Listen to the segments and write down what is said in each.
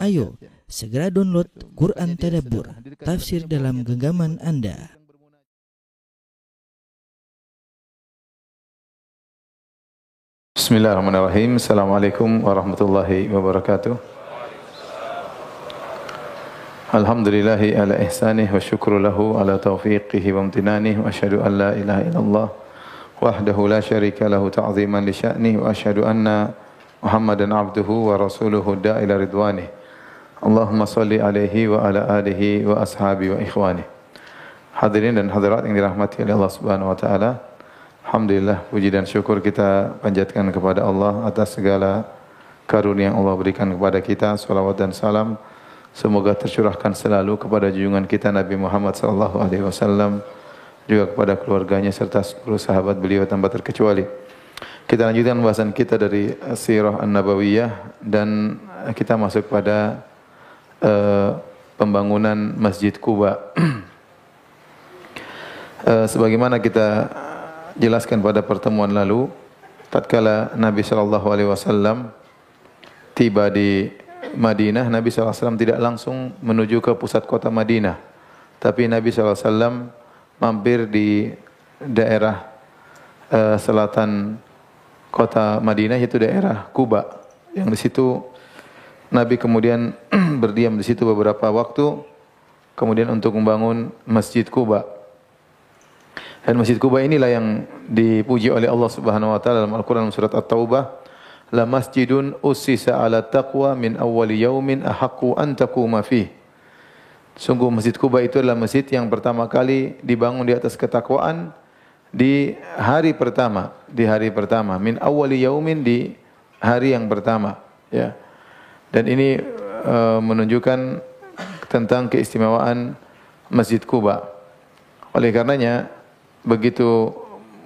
Ayo, segera download Quran Tadabbur, tafsir dalam genggaman Anda. Bismillahirrahmanirrahim. Assalamualaikum warahmatullahi wabarakatuh. Alhamdulillahi ala ihsanih wa syukru lahu ala taufiqihi wa amtinanih wa asyhadu an la ilaha illallah wahdahu la syarika lahu ta'ziman li sya'nih wa asyhadu anna Muhammadan abduhu wa rasuluhu da'ila ridwanih. Allahumma salli alaihi wa ala alihi wa ashabi wa ikhwani. Hadirin dan hadirat yang dirahmati oleh Allah Subhanahu wa taala. Alhamdulillah puji dan syukur kita panjatkan kepada Allah atas segala karunia yang Allah berikan kepada kita. Salawat dan salam semoga tercurahkan selalu kepada junjungan kita Nabi Muhammad sallallahu alaihi wasallam juga kepada keluarganya serta seluruh sahabat beliau tanpa terkecuali. Kita lanjutkan pembahasan kita dari Sirah An-Nabawiyah dan kita masuk pada uh, pembangunan Masjid Kuba. uh, sebagaimana kita jelaskan pada pertemuan lalu, tatkala Nabi sallallahu alaihi wasallam tiba di Madinah, Nabi wasallam tidak langsung menuju ke pusat kota Madinah, tapi Nabi wasallam mampir di daerah uh, selatan kota Madinah yaitu daerah Kuba. Yang di situ Nabi kemudian berdiam di situ beberapa waktu kemudian untuk membangun Masjid Kuba. Dan Masjid Kuba inilah yang dipuji oleh Allah Subhanahu wa taala dalam Al-Qur'an surat At-Taubah, "La masjidun ussisa 'ala taqwa min awwali yaumin ahaqqu an taquma fih." Sungguh Masjid Kuba itu adalah masjid yang pertama kali dibangun di atas ketakwaan di hari pertama, di hari pertama, min awwali yaumin di hari yang pertama, ya. Dan ini uh, menunjukkan tentang keistimewaan Masjid Kuba. Oleh karenanya begitu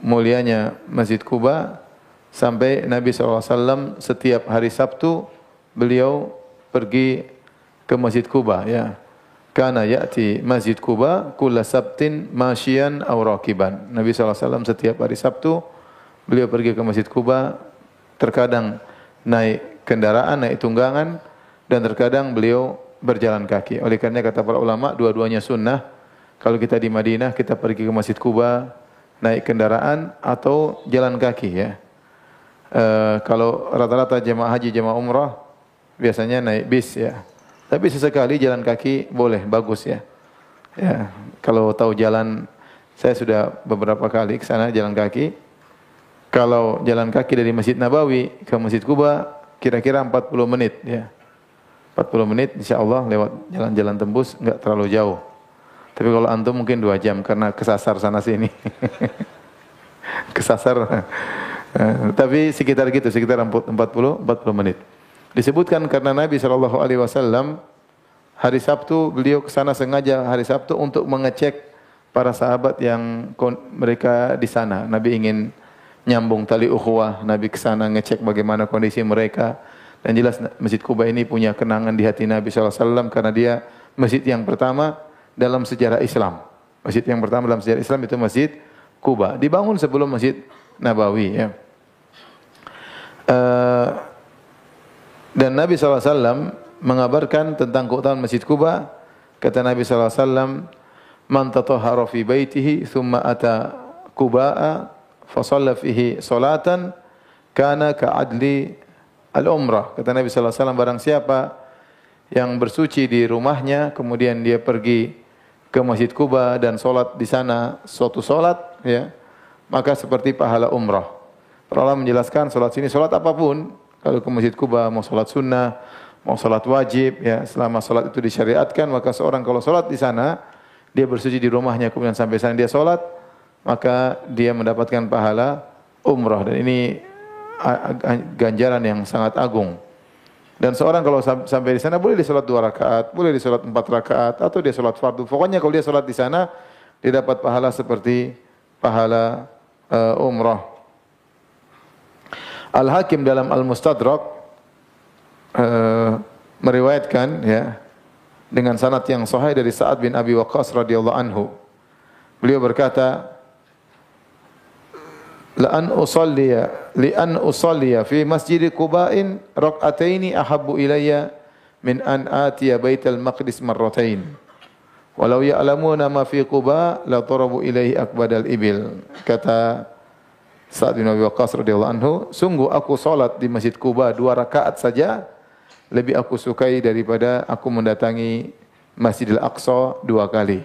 mulianya Masjid Kuba sampai Nabi SAW setiap hari Sabtu beliau pergi ke Masjid Kuba ya. Kana ya'ti Masjid Kuba kulla sabtin masyian aw rakiban. Nabi SAW setiap hari Sabtu beliau pergi ke Masjid Kuba terkadang naik kendaraan, naik tunggangan dan terkadang beliau berjalan kaki. Oleh karena kata para ulama dua-duanya sunnah kalau kita di Madinah, kita pergi ke Masjid Kuba, naik kendaraan atau jalan kaki ya. E, kalau rata-rata jemaah haji, jemaah umrah, biasanya naik bis ya. Tapi sesekali jalan kaki boleh, bagus ya. Ya, kalau tahu jalan, saya sudah beberapa kali ke sana jalan kaki. Kalau jalan kaki dari Masjid Nabawi ke Masjid Kuba, kira-kira 40 menit ya. 40 menit insya Allah lewat jalan-jalan tembus, enggak terlalu jauh. Tapi kalau antum mungkin dua jam karena kesasar sana sini. kesasar. Tapi sekitar gitu, sekitar 40 40 menit. Disebutkan karena Nabi Shallallahu Alaihi Wasallam hari Sabtu beliau ke sana sengaja hari Sabtu untuk mengecek para sahabat yang mereka di sana. Nabi ingin nyambung tali ukhuwah. Nabi ke sana ngecek bagaimana kondisi mereka. Dan jelas Masjid Kuba ini punya kenangan di hati Nabi Shallallahu Alaihi Wasallam karena dia masjid yang pertama dalam sejarah Islam. Masjid yang pertama dalam sejarah Islam itu Masjid Kuba. Dibangun sebelum Masjid Nabawi. Ya. Uh, dan Nabi SAW mengabarkan tentang keutamaan Masjid Kuba. Kata Nabi SAW, Man tatahara fi baitihi thumma ata Kuba'a fasalla fihi salatan kana ka'adli al-umrah. Kata Nabi SAW, barang siapa yang bersuci di rumahnya, kemudian dia pergi ke Masjid Kuba dan solat di sana suatu solat, ya, maka seperti pahala umrah. Para menjelaskan solat sini solat apa pun, kalau ke Masjid Kuba mau solat sunnah, mau solat wajib, ya, selama solat itu disyariatkan, maka seorang kalau solat di sana, dia bersuci di rumahnya, kemudian sampai sana dia solat, maka dia mendapatkan pahala umrah dan ini ganjaran yang sangat agung. Dan seorang kalau sampai di sana boleh dia sholat dua rakaat, boleh dia sholat empat rakaat, atau dia sholat fardu. Pokoknya kalau dia sholat di sana, dia dapat pahala seperti pahala uh, umrah. Al Hakim dalam Al Mustadrak uh, meriwayatkan ya dengan sanad yang sahih dari Sa'ad bin Abi Waqqas radhiyallahu anhu. Beliau berkata, la an usalliya li usalliya fi masjid Quba'in rak'ataini ahabbu ilayya min an atiya baital maqdis marratain. Walau ya'lamuna ma fi Quba la tarabu ilaihi akbadal ibil. Kata Sa'ad bin Abi Waqqas radhiyallahu anhu, sungguh aku salat di Masjid Kuba dua rakaat saja lebih aku sukai daripada aku mendatangi Masjidil Aqsa dua kali.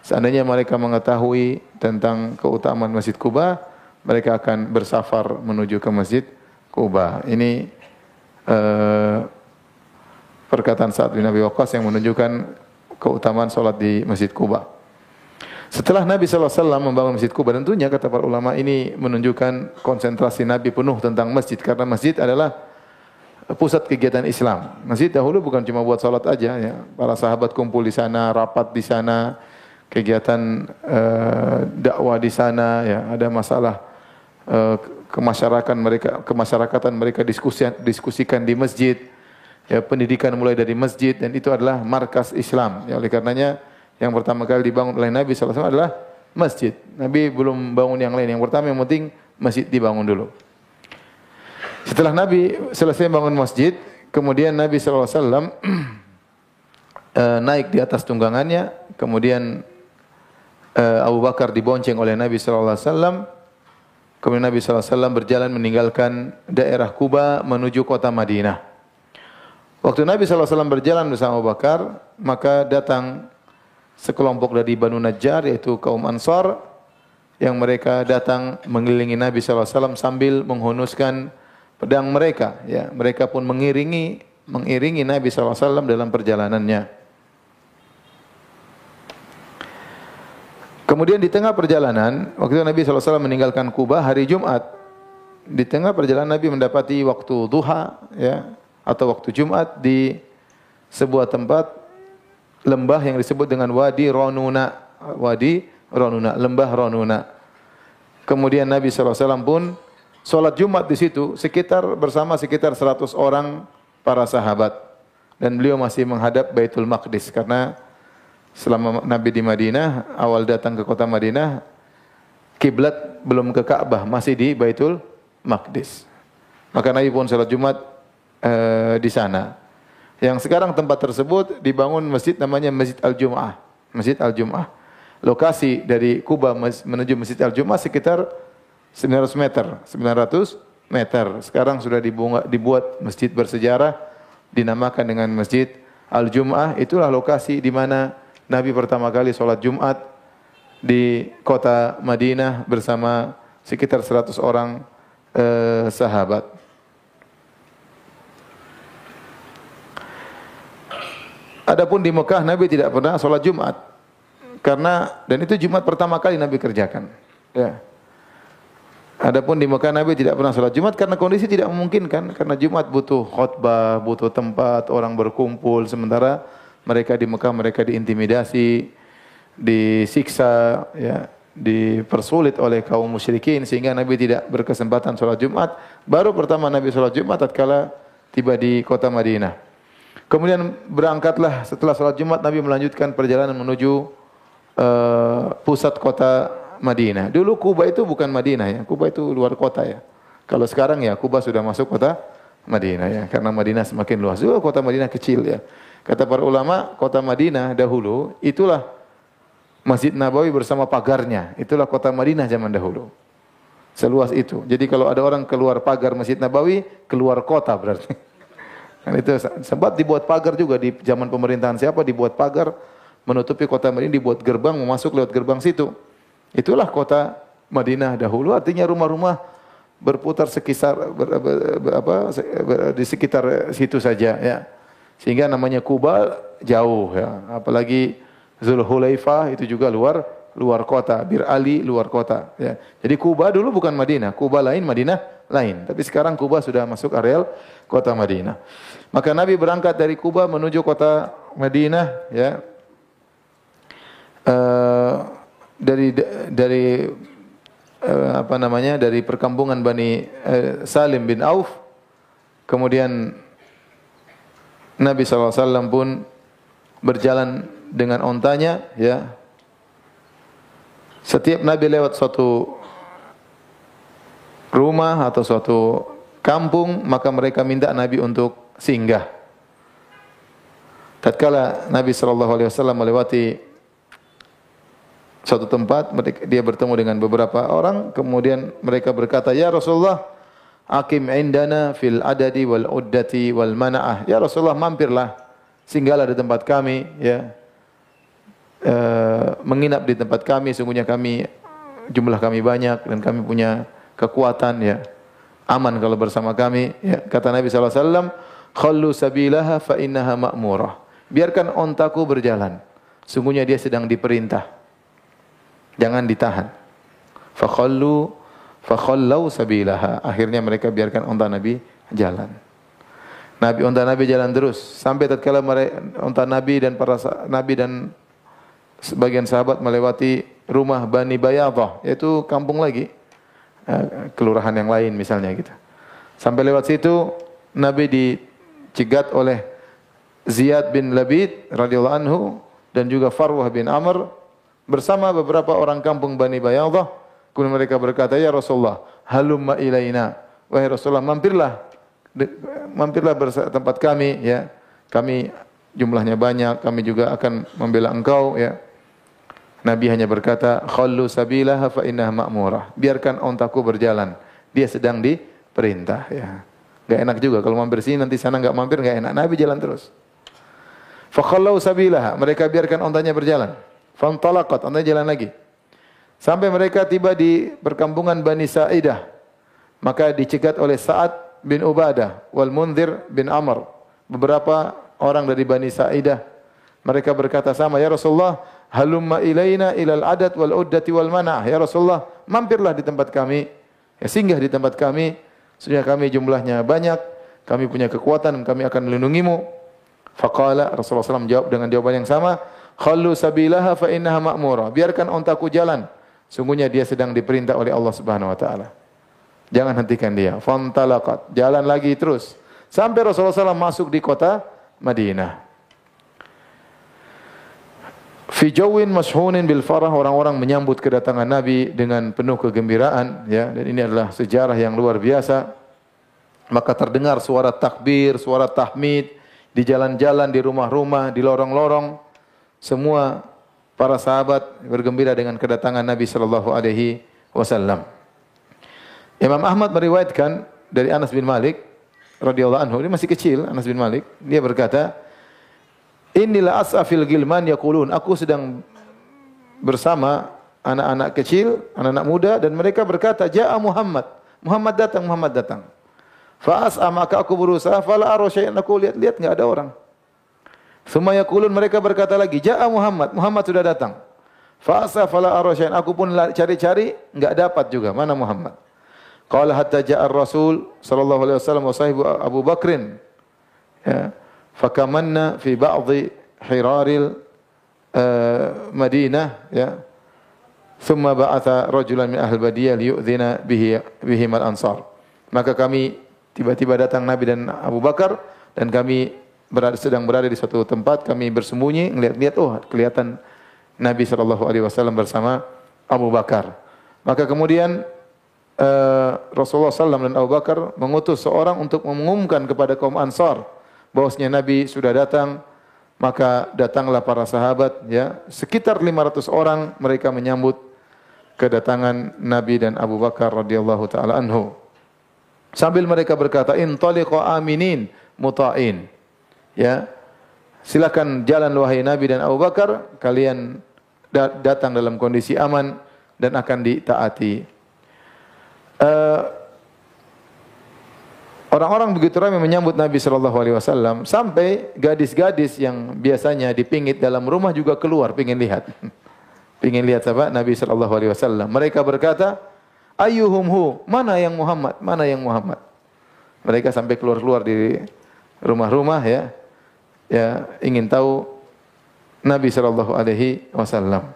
Seandainya mereka mengetahui tentang keutamaan Masjid Kuba, mereka akan bersafar menuju ke Masjid Kuba. Ini uh, perkataan Sa'ad bin Abi Waqqas yang menunjukkan keutamaan solat di Masjid Kuba. Setelah Nabi SAW membangun Masjid Kuba, tentunya kata para ulama ini menunjukkan konsentrasi Nabi penuh tentang masjid. Karena masjid adalah pusat kegiatan Islam. Masjid dahulu bukan cuma buat salat aja ya. Para sahabat kumpul di sana, rapat di sana, kegiatan uh, dakwah di sana ya. Ada masalah uh, kemasyarakatan mereka kemasyarakatan mereka diskusi, diskusikan di masjid. Ya, pendidikan mulai dari masjid dan itu adalah markas Islam. Ya, oleh karenanya yang pertama kali dibangun oleh Nabi SAW adalah masjid. Nabi belum bangun yang lain. Yang pertama yang penting masjid dibangun dulu. Setelah Nabi selesai bangun masjid, kemudian Nabi SAW eh, naik di atas tunggangannya, kemudian eh, Abu Bakar dibonceng oleh Nabi SAW, kemudian Nabi SAW berjalan meninggalkan daerah Kuba menuju kota Madinah. Waktu Nabi SAW berjalan bersama Abu Bakar, maka datang sekelompok dari Banu Najjar yaitu kaum Ansar yang mereka datang mengelilingi Nabi SAW sambil menghunuskan pedang mereka. Ya, mereka pun mengiringi mengiringi Nabi SAW dalam perjalanannya. Kemudian di tengah perjalanan, waktu Nabi SAW meninggalkan Kuba hari Jumat. Di tengah perjalanan Nabi mendapati waktu duha ya, atau waktu Jumat di sebuah tempat lembah yang disebut dengan Wadi Ronuna. Wadi Ronuna, lembah Ronuna. Kemudian Nabi SAW pun sholat Jumat di situ sekitar bersama sekitar 100 orang para sahabat. Dan beliau masih menghadap Baitul Maqdis karena selama Nabi di Madinah, awal datang ke kota Madinah, kiblat belum ke Ka'bah, masih di Baitul Maqdis. Maka Nabi pun sholat Jumat uh, di sana. Yang sekarang tempat tersebut dibangun masjid namanya Masjid Al-Jum'ah. Masjid Al-Jum'ah. Lokasi dari Kuba menuju Masjid Al-Jum'ah sekitar 900 meter. 900 meter. Sekarang sudah dibuat masjid bersejarah dinamakan dengan Masjid Al-Jum'ah. Itulah lokasi di mana Nabi pertama kali sholat Jumat di kota Madinah bersama sekitar 100 orang eh, sahabat. Adapun di Mekah Nabi tidak pernah sholat Jumat. Karena dan itu Jumat pertama kali Nabi kerjakan. Ya. Adapun di Mekah Nabi tidak pernah sholat Jumat karena kondisi tidak memungkinkan. Karena Jumat butuh khutbah, butuh tempat, orang berkumpul. Sementara mereka di Mekah mereka diintimidasi, disiksa, ya, dipersulit oleh kaum musyrikin sehingga Nabi tidak berkesempatan sholat Jumat. Baru pertama Nabi sholat Jumat tatkala tiba di kota Madinah. Kemudian berangkatlah setelah sholat Jumat Nabi melanjutkan perjalanan menuju uh, pusat kota Madinah. Dulu Kuba itu bukan Madinah ya, Kuba itu luar kota ya. Kalau sekarang ya Kuba sudah masuk kota Madinah ya, karena Madinah semakin luas. Dulu kota Madinah kecil ya. Kata para ulama, kota Madinah dahulu itulah Masjid Nabawi bersama pagarnya. Itulah kota Madinah zaman dahulu. Seluas itu. Jadi kalau ada orang keluar pagar Masjid Nabawi, keluar kota berarti. Kan itu sempat dibuat pagar juga di zaman pemerintahan siapa dibuat pagar menutupi kota Madinah dibuat gerbang masuk lewat gerbang situ. Itulah kota Madinah dahulu artinya rumah-rumah berputar sekitar ber, ber, ber, apa, ber, di sekitar situ saja ya. Sehingga namanya Kuba jauh ya. Apalagi Zulhulaifah itu juga luar luar kota, Bir Ali luar kota ya. Jadi Kuba dulu bukan Madinah, Kuba lain, Madinah lain. Tapi sekarang Kuba sudah masuk areal kota Madinah. Maka Nabi berangkat dari Kuba menuju kota Madinah ya. Uh, dari dari uh, apa namanya dari perkampungan Bani uh, Salim bin Auf kemudian Nabi SAW pun berjalan dengan ontanya ya setiap Nabi lewat suatu rumah atau suatu kampung maka mereka minta Nabi untuk singgah. tatkala Nabi sallallahu alaihi wasallam melewati suatu tempat dia bertemu dengan beberapa orang kemudian mereka berkata ya Rasulullah akim indana fil adadi wal uddati wal mana'ah ya Rasulullah mampirlah singgahlah di tempat kami ya e, menginap di tempat kami sungguhnya kami jumlah kami banyak dan kami punya kekuatan ya aman kalau bersama kami ya kata Nabi sallallahu alaihi wasallam khallu sabilaha fa innaha ma'murah biarkan ontaku berjalan sungguhnya dia sedang diperintah Jangan ditahan. Fakhallu fakhallau sabilaha. Akhirnya mereka biarkan unta Nabi jalan. Nabi unta Nabi jalan terus sampai tatkala unta Nabi dan para nabi dan sebagian sahabat melewati rumah Bani Bayadah yaitu kampung lagi eh, kelurahan yang lain misalnya gitu. Sampai lewat situ Nabi dicegat oleh Ziyad bin Labid radhiyallahu anhu dan juga Farwah bin Amr bersama beberapa orang kampung Bani Bayadah. Kemudian mereka berkata, "Ya Rasulullah, halumma ilaina." Wahai Rasulullah, mampirlah mampirlah bersama tempat kami ya. Kami jumlahnya banyak, kami juga akan membela engkau ya. Nabi hanya berkata, "Khallu sabilaha fa innaha ma'murah." Biarkan ontaku berjalan. Dia sedang diperintah ya. Gak enak juga kalau mampir sini nanti sana enggak mampir enggak enak. Nabi jalan terus. Fa khallu sabilaha. Mereka biarkan ontanya berjalan. Fantalaqat, anda jalan lagi. Sampai mereka tiba di perkampungan Bani Sa'idah. Maka dicegat oleh Sa'ad bin Ubadah wal Munzir bin Amr. Beberapa orang dari Bani Sa'idah. Mereka berkata sama, Ya Rasulullah, halumma ilaina ilal adat wal uddati wal mana'ah. Ya Rasulullah, mampirlah di tempat kami. Ya, singgah di tempat kami. Sudah kami jumlahnya banyak. Kami punya kekuatan, kami akan melindungimu. Faqala Rasulullah SAW jawab dengan jawaban yang sama. Khallu sabilaha fa innaha ma'mura. Biarkan ontaku jalan. Sungguhnya dia sedang diperintah oleh Allah Subhanahu wa taala. Jangan hentikan dia. Fantalaqat. Jalan lagi terus. Sampai Rasulullah SAW masuk di kota Madinah. Fi jawin mashunin bil farah orang-orang menyambut kedatangan Nabi dengan penuh kegembiraan ya dan ini adalah sejarah yang luar biasa. Maka terdengar suara takbir, suara tahmid di jalan-jalan, di rumah-rumah, di lorong-lorong semua para sahabat bergembira dengan kedatangan Nabi sallallahu alaihi wasallam. Imam Ahmad meriwayatkan dari Anas bin Malik radhiyallahu anhu, dia masih kecil Anas bin Malik, dia berkata, "Inilah asafil gilman yaqulun, aku sedang bersama anak-anak kecil, anak-anak muda dan mereka berkata, "Ja'a Muhammad." Muhammad datang, Muhammad datang. Fa'as maka aku berusaha fala ara aku lihat-lihat enggak ada orang. Semua yaqulun mereka berkata lagi, "Ja'a Muhammad." Muhammad sudah datang. Fa'asa fala arasyain. Aku pun cari-cari enggak dapat juga. Mana Muhammad? Qala hatta ja'a Rasul sallallahu alaihi wasallam wa sahibu Abu Bakrin. Ya. Fakamanna fi ba'dhi hiraril uh, Madinah ya. Thumma ba'atha rajulan min ahli badiyah liyu'dhina bihi bihim al-ansar. Maka kami tiba-tiba datang Nabi dan Abu Bakar dan kami berada, sedang berada di suatu tempat, kami bersembunyi, ngeliat-lihat, oh kelihatan Nabi Shallallahu Alaihi Wasallam bersama Abu Bakar. Maka kemudian uh, Rasulullah SAW dan Abu Bakar mengutus seorang untuk mengumumkan kepada kaum Ansar bahwasanya Nabi sudah datang. Maka datanglah para sahabat, ya sekitar 500 orang mereka menyambut kedatangan Nabi dan Abu Bakar radhiyallahu taala anhu. Sambil mereka berkata, "Intaliqu aminin muta'in." ya silakan jalan wahai Nabi dan Abu Bakar kalian datang dalam kondisi aman dan akan ditaati uh, Orang-orang begitu ramai menyambut Nabi Shallallahu Alaihi Wasallam sampai gadis-gadis yang biasanya dipingit dalam rumah juga keluar, pingin lihat, pingin lihat apa Nabi Shallallahu Alaihi Wasallam. Mereka berkata, Ayuhumhu, mana yang Muhammad, mana yang Muhammad. Mereka sampai keluar-keluar di rumah-rumah ya, ya ingin tahu Nabi sallallahu alaihi wasallam.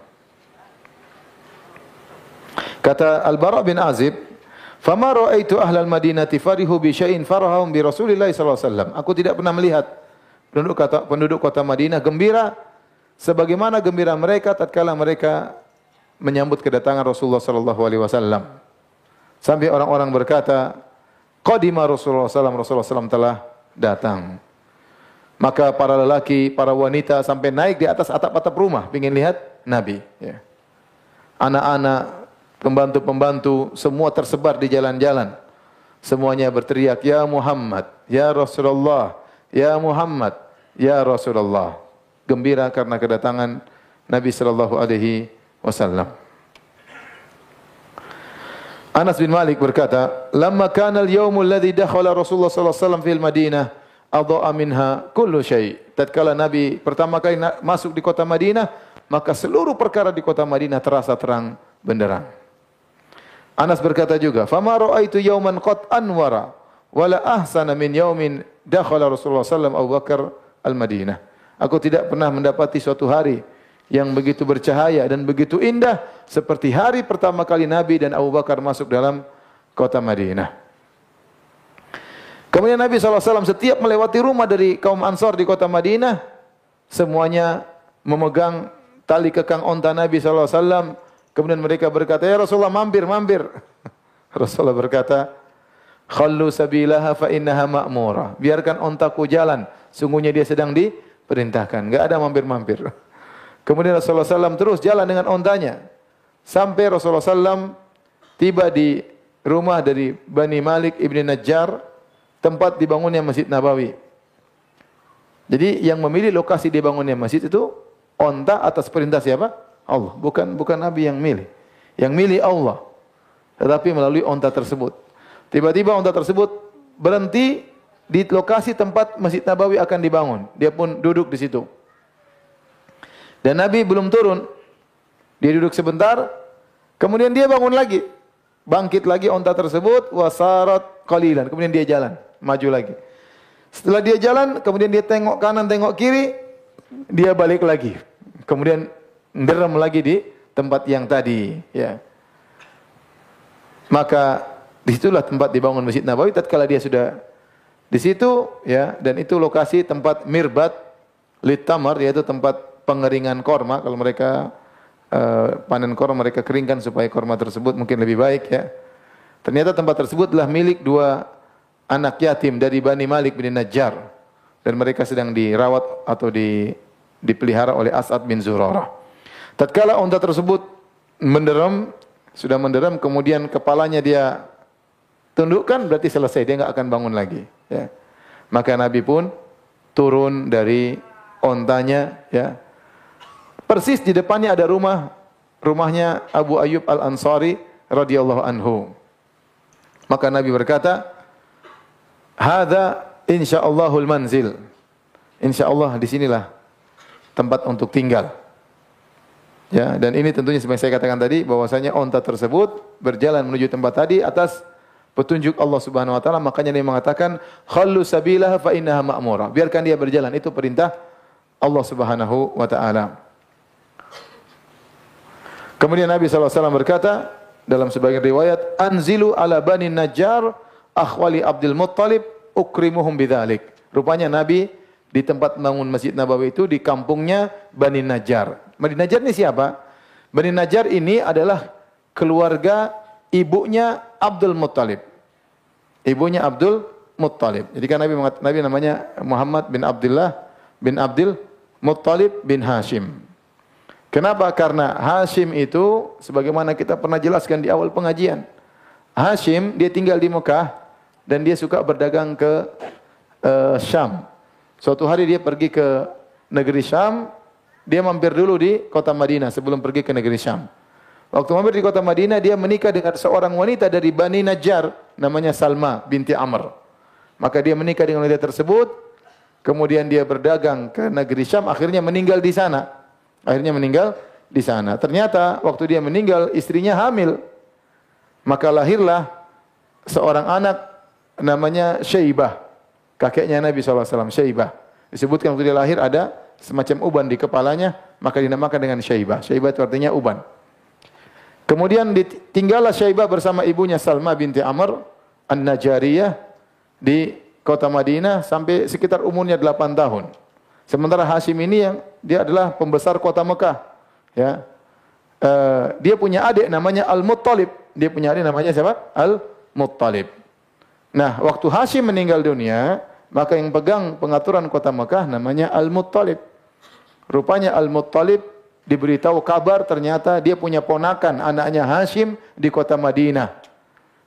Kata Al-Bara bin Azib, "Fama ra'aitu ahlal Madinati farihu bi syai'in farahum bi Rasulillah sallallahu alaihi wasallam." Aku tidak pernah melihat penduduk kota penduduk kota Madinah gembira sebagaimana gembira mereka tatkala mereka menyambut kedatangan Rasulullah sallallahu alaihi wasallam. Sampai orang-orang berkata, "Qadima Rasulullah sallallahu alaihi wasallam telah datang." Maka para lelaki, para wanita sampai naik di atas atap-atap rumah ingin lihat Nabi. Ya. Anak-anak, pembantu-pembantu, semua tersebar di jalan-jalan. Semuanya berteriak, Ya Muhammad, Ya Rasulullah, Ya Muhammad, Ya Rasulullah. Gembira karena kedatangan Nabi Sallallahu Alaihi Wasallam. Anas bin Malik berkata, "Lamma kana al-yawmul ladzi dakhala Rasulullah sallallahu alaihi wasallam fil Madinah, adha'a minha kullu syai." Tatkala Nabi pertama kali masuk di kota Madinah, maka seluruh perkara di kota Madinah terasa terang benderang. Anas berkata juga, "Fama ra'aitu yawman qad anwara wala ahsana min yawmin dakhala Rasulullah sallallahu Abu Bakar al-Madinah." Aku tidak pernah mendapati suatu hari yang begitu bercahaya dan begitu indah seperti hari pertama kali Nabi dan Abu Bakar masuk dalam kota Madinah. Kemudian Nabi SAW setiap melewati rumah dari kaum Ansar di kota Madinah, semuanya memegang tali kekang onta Nabi SAW. Kemudian mereka berkata, Ya Rasulullah mampir, mampir. Rasulullah berkata, Khallu sabilaha fa innaha ma'mura. Biarkan ontaku jalan. Sungguhnya dia sedang diperintahkan. Enggak ada mampir-mampir. Kemudian Rasulullah SAW terus jalan dengan ontanya. Sampai Rasulullah SAW tiba di rumah dari Bani Malik ibni Najjar, tempat dibangunnya Masjid Nabawi. Jadi yang memilih lokasi dibangunnya masjid itu onta atas perintah siapa? Allah. Bukan bukan Nabi yang milih. Yang milih Allah. Tetapi melalui onta tersebut. Tiba-tiba onta tersebut berhenti di lokasi tempat Masjid Nabawi akan dibangun. Dia pun duduk di situ. Dan Nabi belum turun. Dia duduk sebentar, kemudian dia bangun lagi. Bangkit lagi onta tersebut, wasarat qalilan. Kemudian dia jalan, maju lagi. Setelah dia jalan, kemudian dia tengok kanan, tengok kiri, dia balik lagi. Kemudian nderem lagi di tempat yang tadi, ya. Maka di situlah tempat dibangun Masjid Nabawi tatkala dia sudah di situ ya dan itu lokasi tempat mirbat litamar yaitu tempat pengeringan korma kalau mereka uh, panen korma mereka keringkan supaya korma tersebut mungkin lebih baik ya. Ternyata tempat tersebut adalah milik dua anak yatim dari Bani Malik bin Najjar dan mereka sedang dirawat atau di, dipelihara oleh As'ad bin Zurarah. Tatkala unta tersebut menderam, sudah menderam kemudian kepalanya dia tundukkan berarti selesai dia enggak akan bangun lagi ya. Maka Nabi pun turun dari ontanya ya Persis di depannya ada rumah, rumahnya Abu Ayyub Al-Ansari radhiyallahu anhu. Maka Nabi berkata, "Hadza insya'allahul manzil." Insyaallah di sinilah tempat untuk tinggal. Ya, dan ini tentunya seperti saya katakan tadi bahwasanya onta tersebut berjalan menuju tempat tadi atas petunjuk Allah Subhanahu wa taala makanya dia mengatakan khallu sabilaha fa innaha ma'mura. Biarkan dia berjalan itu perintah Allah Subhanahu wa taala. Kemudian Nabi SAW berkata dalam sebagian riwayat, Anzilu ala bani Najjar akhwali Abdul Muttalib ukrimuhum bidzalik. Rupanya Nabi di tempat bangun Masjid Nabawi itu di kampungnya Bani Najjar. Bani Najjar ini siapa? Bani Najjar ini adalah keluarga ibunya Abdul Muttalib. Ibunya Abdul Muttalib. Jadi kan Nabi Nabi namanya Muhammad bin Abdullah bin Abdul Muttalib bin Hashim. Kenapa? Karena Hashim itu sebagaimana kita pernah jelaskan di awal pengajian. Hashim dia tinggal di Mekah dan dia suka berdagang ke uh, Syam. Suatu hari dia pergi ke negeri Syam, dia mampir dulu di kota Madinah sebelum pergi ke negeri Syam. Waktu mampir di kota Madinah dia menikah dengan seorang wanita dari Bani Najjar namanya Salma binti Amr. Maka dia menikah dengan wanita tersebut, kemudian dia berdagang ke negeri Syam, akhirnya meninggal di sana. Akhirnya meninggal di sana. Ternyata waktu dia meninggal istrinya hamil. Maka lahirlah seorang anak namanya Syaibah. Kakeknya Nabi SAW, Syaibah. Disebutkan waktu dia lahir ada semacam uban di kepalanya, maka dinamakan dengan Syaibah. Syaibah itu artinya uban. Kemudian tinggallah Syaibah bersama ibunya Salma binti Amr An-Najariyah di kota Madinah sampai sekitar umurnya 8 tahun. Sementara Hashim ini yang dia adalah pembesar kota Mekah. Ya. Uh, dia punya adik namanya Al-Muttalib. Dia punya adik namanya siapa? Al-Muttalib. Nah, waktu Hashim meninggal dunia, Maka yang pegang pengaturan kota Mekah namanya Al-Muttalib. Rupanya Al-Muttalib diberitahu kabar ternyata dia punya ponakan anaknya Hashim di kota Madinah.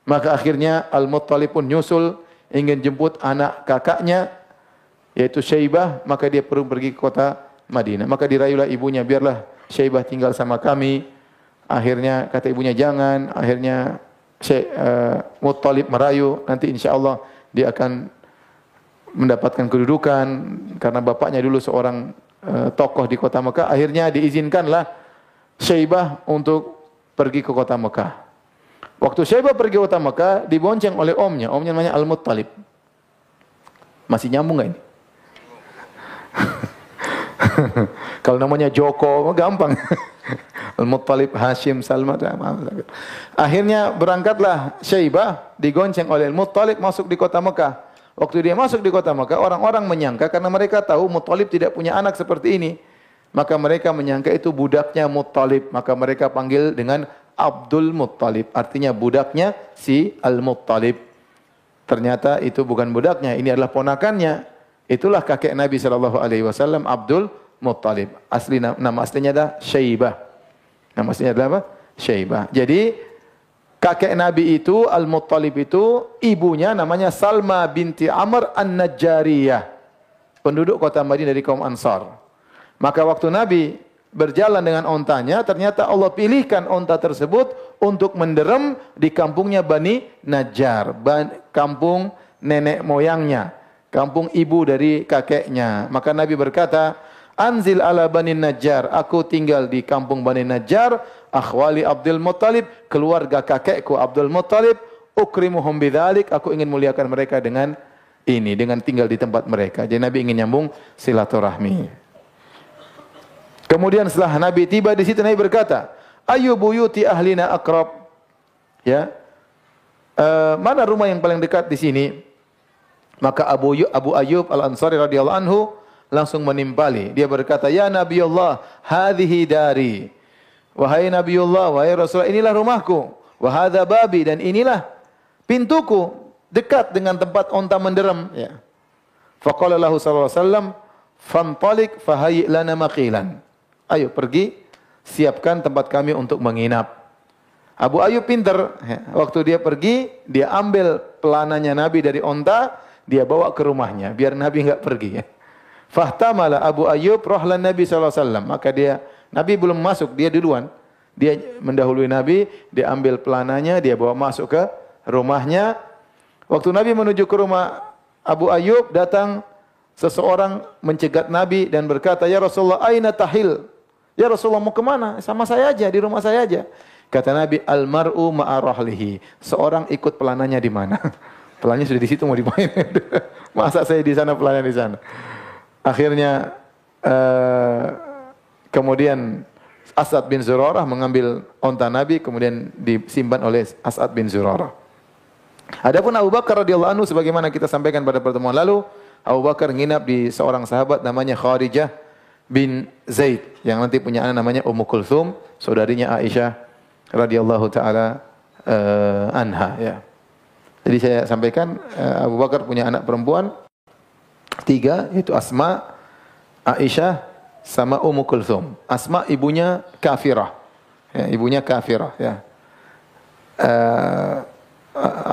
Maka akhirnya Al-Muttalib pun nyusul ingin jemput anak kakaknya yaitu Syaibah, maka dia perlu pergi ke kota Madinah. Maka dirayulah ibunya, biarlah Syaibah tinggal sama kami. Akhirnya kata ibunya jangan, akhirnya Syekh uh, Muttalib merayu, nanti insya Allah dia akan mendapatkan kedudukan karena bapaknya dulu seorang uh, tokoh di kota Mekah. Akhirnya diizinkanlah Syaibah untuk pergi ke kota Mekah. Waktu Syaibah pergi ke kota Mekah, dibonceng oleh omnya. Omnya namanya Al-Muttalib. Masih nyambung gak ini? Kalau namanya Joko, gampang. Al-Muttalib, Hashim, Salma. Akhirnya berangkatlah Syaibah, digonceng oleh Al-Muttalib masuk di kota Mekah. Waktu dia masuk di kota Mekah, orang-orang menyangka karena mereka tahu Muttalib tidak punya anak seperti ini. Maka mereka menyangka itu budaknya Muttalib. Maka mereka panggil dengan Abdul Muttalib. Artinya budaknya si Al-Muttalib. Ternyata itu bukan budaknya, ini adalah ponakannya. Itulah kakek Nabi wasallam Abdul Muttalib. Asli nama aslinya adalah Syaibah. Nama aslinya adalah apa? Syaibah. Jadi kakek Nabi itu Al-Muttalib itu ibunya namanya Salma binti Amr An-Najjariyah. Penduduk kota Madinah dari kaum Ansar. Maka waktu Nabi berjalan dengan ontanya, ternyata Allah pilihkan onta tersebut untuk menderem di kampungnya Bani Najjar, kampung nenek moyangnya kampung ibu dari kakeknya. Maka Nabi berkata, Anzil ala Bani Najjar, aku tinggal di kampung Bani Najjar, akhwali Abdul Muttalib, keluarga kakekku Abdul Muttalib, ukrimuhum bidzalik, aku ingin muliakan mereka dengan ini, dengan tinggal di tempat mereka. Jadi Nabi ingin nyambung silaturahmi. Kemudian setelah Nabi tiba di situ Nabi berkata, "Ayu buyuti ahlina akrab?" Ya. Uh, mana rumah yang paling dekat di sini? Maka Abu Abu Ayyub Al-Ansari radhiyallahu anhu langsung menimpali. Dia berkata, "Ya Nabi Allah, hadhihi dari." Wahai Nabi Allah, wahai Rasulullah, inilah rumahku. Wa babi dan inilah pintuku dekat dengan tempat onta menderam, ya. Faqala lahu sallallahu alaihi wasallam, "Fantalik fahayyi lana maqilan." Ayo pergi, siapkan tempat kami untuk menginap. Abu Ayyub pinter. Ya. Waktu dia pergi, dia ambil pelananya Nabi dari onta, dia bawa ke rumahnya biar Nabi enggak pergi ya. Fahtamala Abu Ayyub rohlan Nabi SAW. Maka dia, Nabi belum masuk, dia duluan. Dia mendahului Nabi, dia ambil pelananya, dia bawa masuk ke rumahnya. Waktu Nabi menuju ke rumah Abu Ayyub, datang seseorang mencegat Nabi dan berkata, Ya Rasulullah, aina tahil? Ya Rasulullah mau ke mana? Sama saya aja, di rumah saya aja. Kata Nabi, Al-mar'u ma'arahlihi. Seorang ikut pelananya di mana? Pelannya sudah di situ mau dimain. Masa saya di sana pelannya di sana. Akhirnya uh, kemudian Asad bin Zurarah mengambil onta Nabi kemudian disimpan oleh Asad bin Zurarah. Adapun Abu Bakar radhiyallahu anhu sebagaimana kita sampaikan pada pertemuan lalu, Abu Bakar nginap di seorang sahabat namanya Kharijah bin Zaid yang nanti punya anak namanya Ummu Kulthum, saudarinya Aisyah radhiyallahu taala uh, anha ya. Jadi saya sampaikan eh, Abu Bakar punya anak perempuan tiga yaitu Asma, Aisyah sama Ummu Kulthum. Asma ibunya kafirah. Ya, ibunya kafirah ya. Uh,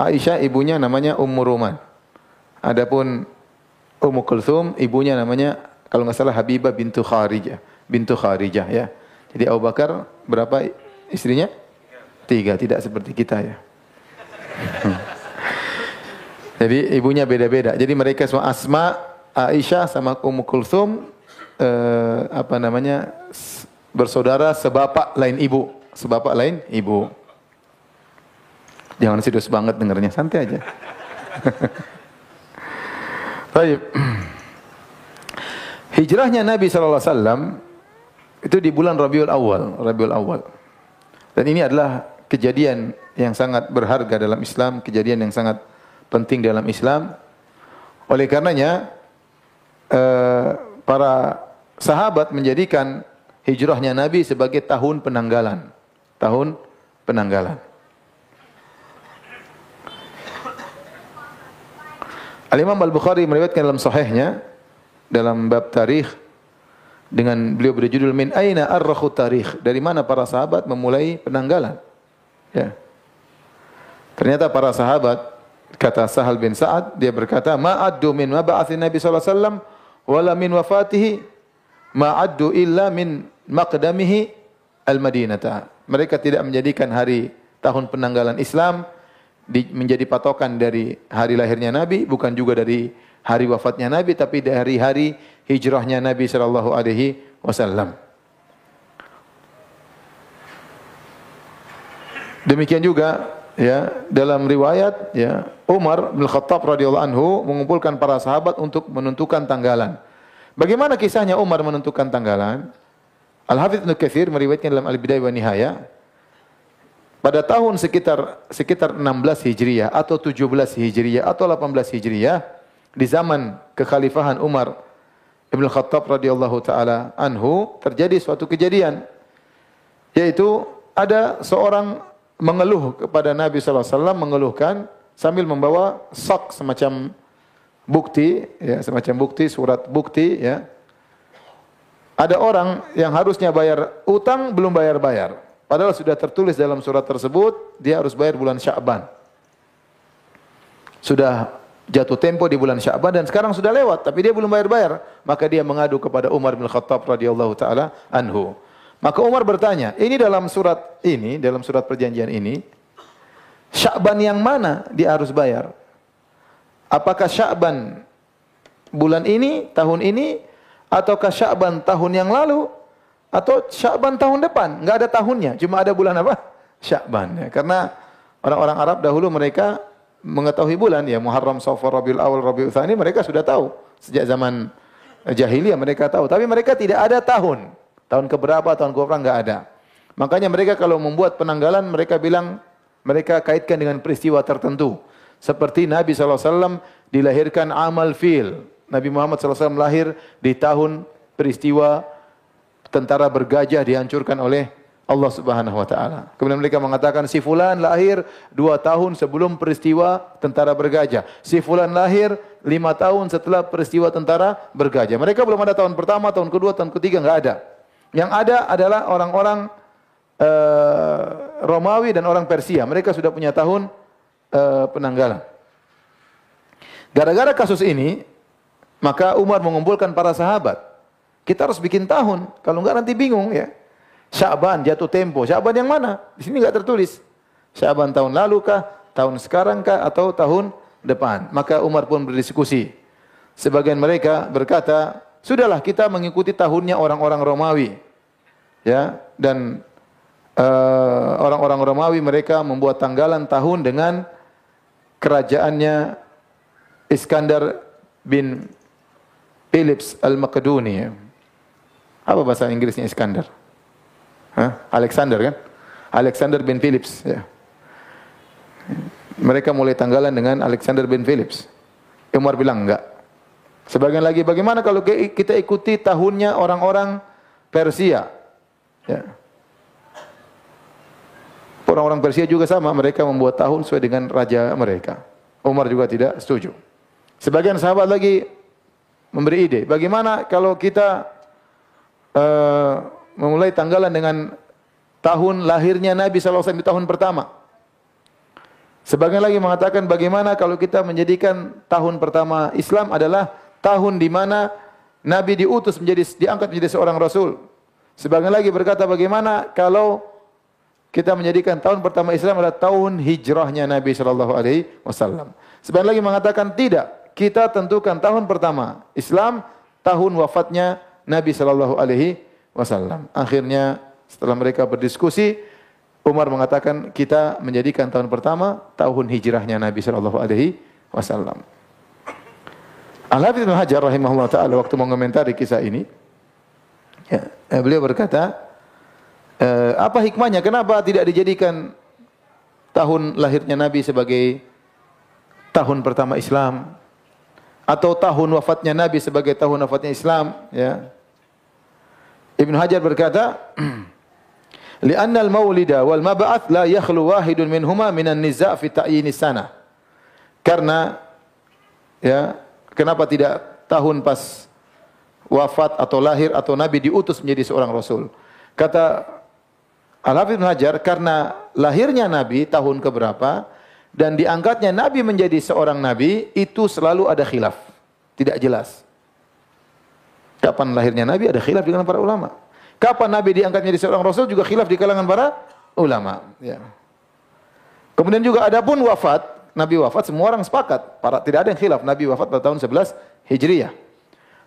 Aisyah ibunya namanya Ummu Ruman. Adapun Ummu Kulthum ibunya namanya kalau nggak salah Habibah bintu Kharijah, bintu Kharijah ya. Jadi Abu Bakar berapa istrinya? Tiga, tidak seperti kita ya. Jadi ibunya beda-beda. Jadi mereka semua Asma, Aisyah sama Ummu Kulthum eh, apa namanya bersaudara sebapak lain ibu, sebapak lain ibu. Jangan serius banget dengarnya, santai aja. Baik. Hijrahnya Nabi wasallam itu di bulan Rabiul Awal, Rabiul Awal. Dan ini adalah kejadian yang sangat berharga dalam Islam, kejadian yang sangat penting dalam Islam. Oleh karenanya eh, para sahabat menjadikan hijrahnya Nabi sebagai tahun penanggalan. Tahun penanggalan. Al-Imam Al-Bukhari meriwayatkan dalam sahihnya dalam bab tarikh dengan beliau berjudul min aina arrakhu tarikh dari mana para sahabat memulai penanggalan ya ternyata para sahabat kata Sahal bin Sa'ad dia berkata ma addu min mab'ath Nabi sallallahu alaihi wasallam wala min wafatihi ma addu illa min maqdamihi al-Madinata mereka tidak menjadikan hari tahun penanggalan Islam di, menjadi patokan dari hari lahirnya Nabi, bukan juga dari hari wafatnya Nabi, tapi dari hari hijrahnya Nabi Shallallahu Alaihi Wasallam. Demikian juga ya dalam riwayat ya Umar bin Khattab radhiyallahu anhu mengumpulkan para sahabat untuk menentukan tanggalan. Bagaimana kisahnya Umar menentukan tanggalan? Al Hafidz Ibnu Katsir meriwayatkan dalam Al Bidayah wa Nihayah pada tahun sekitar sekitar 16 Hijriah atau 17 Hijriah atau 18 Hijriah di zaman kekhalifahan Umar Ibn Khattab radhiyallahu taala anhu terjadi suatu kejadian yaitu ada seorang mengeluh kepada Nabi sallallahu alaihi wasallam mengeluhkan sambil membawa sok semacam bukti ya semacam bukti surat bukti ya ada orang yang harusnya bayar utang belum bayar-bayar Padahal sudah tertulis dalam surat tersebut, dia harus bayar bulan Sya'ban. Sudah jatuh tempo di bulan Sya'ban dan sekarang sudah lewat, tapi dia belum bayar-bayar. Maka dia mengadu kepada Umar bin Khattab radhiyallahu taala anhu. Maka Umar bertanya, ini dalam surat ini, dalam surat perjanjian ini, Sya'ban yang mana dia harus bayar? Apakah Sya'ban bulan ini, tahun ini, ataukah Sya'ban tahun yang lalu, atau Sya'ban tahun depan, enggak ada tahunnya, cuma ada bulan apa? Sya'ban ya. Karena orang-orang Arab dahulu mereka mengetahui bulan ya Muharram, Safar, Rabiul Awal, Rabiul Tsani mereka sudah tahu sejak zaman jahiliyah mereka tahu, tapi mereka tidak ada tahun. Tahun keberapa, tahun keberapa enggak ada. Makanya mereka kalau membuat penanggalan mereka bilang mereka kaitkan dengan peristiwa tertentu. Seperti Nabi SAW dilahirkan amal fil. Nabi Muhammad SAW lahir di tahun peristiwa tentara bergajah dihancurkan oleh Allah Subhanahu wa taala. Kemudian mereka mengatakan si fulan lahir dua tahun sebelum peristiwa tentara bergajah. Si fulan lahir lima tahun setelah peristiwa tentara bergajah. Mereka belum ada tahun pertama, tahun kedua, tahun ketiga enggak ada. Yang ada adalah orang-orang uh, Romawi dan orang Persia. Mereka sudah punya tahun uh, penanggalan. Gara-gara kasus ini, maka Umar mengumpulkan para sahabat kita harus bikin tahun. Kalau enggak nanti bingung ya. Syaban jatuh tempo. Syaban yang mana? Di sini enggak tertulis. Syaban tahun lalu kah? Tahun sekarang kah? Atau tahun depan? Maka Umar pun berdiskusi. Sebagian mereka berkata, sudahlah kita mengikuti tahunnya orang-orang Romawi. Ya, dan eh, orang-orang uh, Romawi mereka membuat tanggalan tahun dengan kerajaannya Iskandar bin Philips Al-Makedoni. Apa bahasa Inggrisnya Iskandar? Hah? Alexander kan? Alexander bin Philips. Ya. Mereka mulai tanggalan dengan Alexander bin Philips. Umar bilang enggak. Sebagian lagi bagaimana kalau kita ikuti tahunnya orang-orang Persia? Ya. Orang-orang Persia juga sama, mereka membuat tahun sesuai dengan raja mereka. Umar juga tidak setuju. Sebagian sahabat lagi memberi ide, bagaimana kalau kita uh, memulai tanggalan dengan tahun lahirnya Nabi SAW di tahun pertama. Sebagian lagi mengatakan bagaimana kalau kita menjadikan tahun pertama Islam adalah tahun di mana Nabi diutus menjadi diangkat menjadi seorang rasul. Sebagian lagi berkata bagaimana kalau kita menjadikan tahun pertama Islam adalah tahun hijrahnya Nabi sallallahu alaihi wasallam. Sebagian lagi mengatakan tidak, kita tentukan tahun pertama Islam tahun wafatnya Nabi Shallallahu Alaihi Wasallam. Akhirnya setelah mereka berdiskusi, Umar mengatakan kita menjadikan tahun pertama tahun hijrahnya Nabi Shallallahu Alaihi Wasallam. Al Hafidz Hajar rahimahullah taala waktu mengomentari kisah ini, ya, beliau berkata, e, apa hikmahnya? Kenapa tidak dijadikan tahun lahirnya Nabi sebagai tahun pertama Islam atau tahun wafatnya Nabi sebagai tahun wafatnya Islam? Ya, Ibn Hajar berkata, "Li'anna al-maulida wal mab'ats la yakhlu wahidun minhuma minan niza' fi ta'yin sana." Karena ya, kenapa tidak tahun pas wafat atau lahir atau Nabi diutus menjadi seorang Rasul? Kata Al-Hafidh Hajar, karena lahirnya Nabi tahun keberapa dan diangkatnya Nabi menjadi seorang Nabi, itu selalu ada khilaf. Tidak jelas. Kapan lahirnya Nabi ada khilaf di kalangan para ulama. Kapan Nabi diangkat menjadi seorang Rasul juga khilaf di kalangan para ulama. Ya. Kemudian juga ada pun wafat, Nabi wafat semua orang sepakat. Para, tidak ada yang khilaf, Nabi wafat pada tahun 11 Hijriah.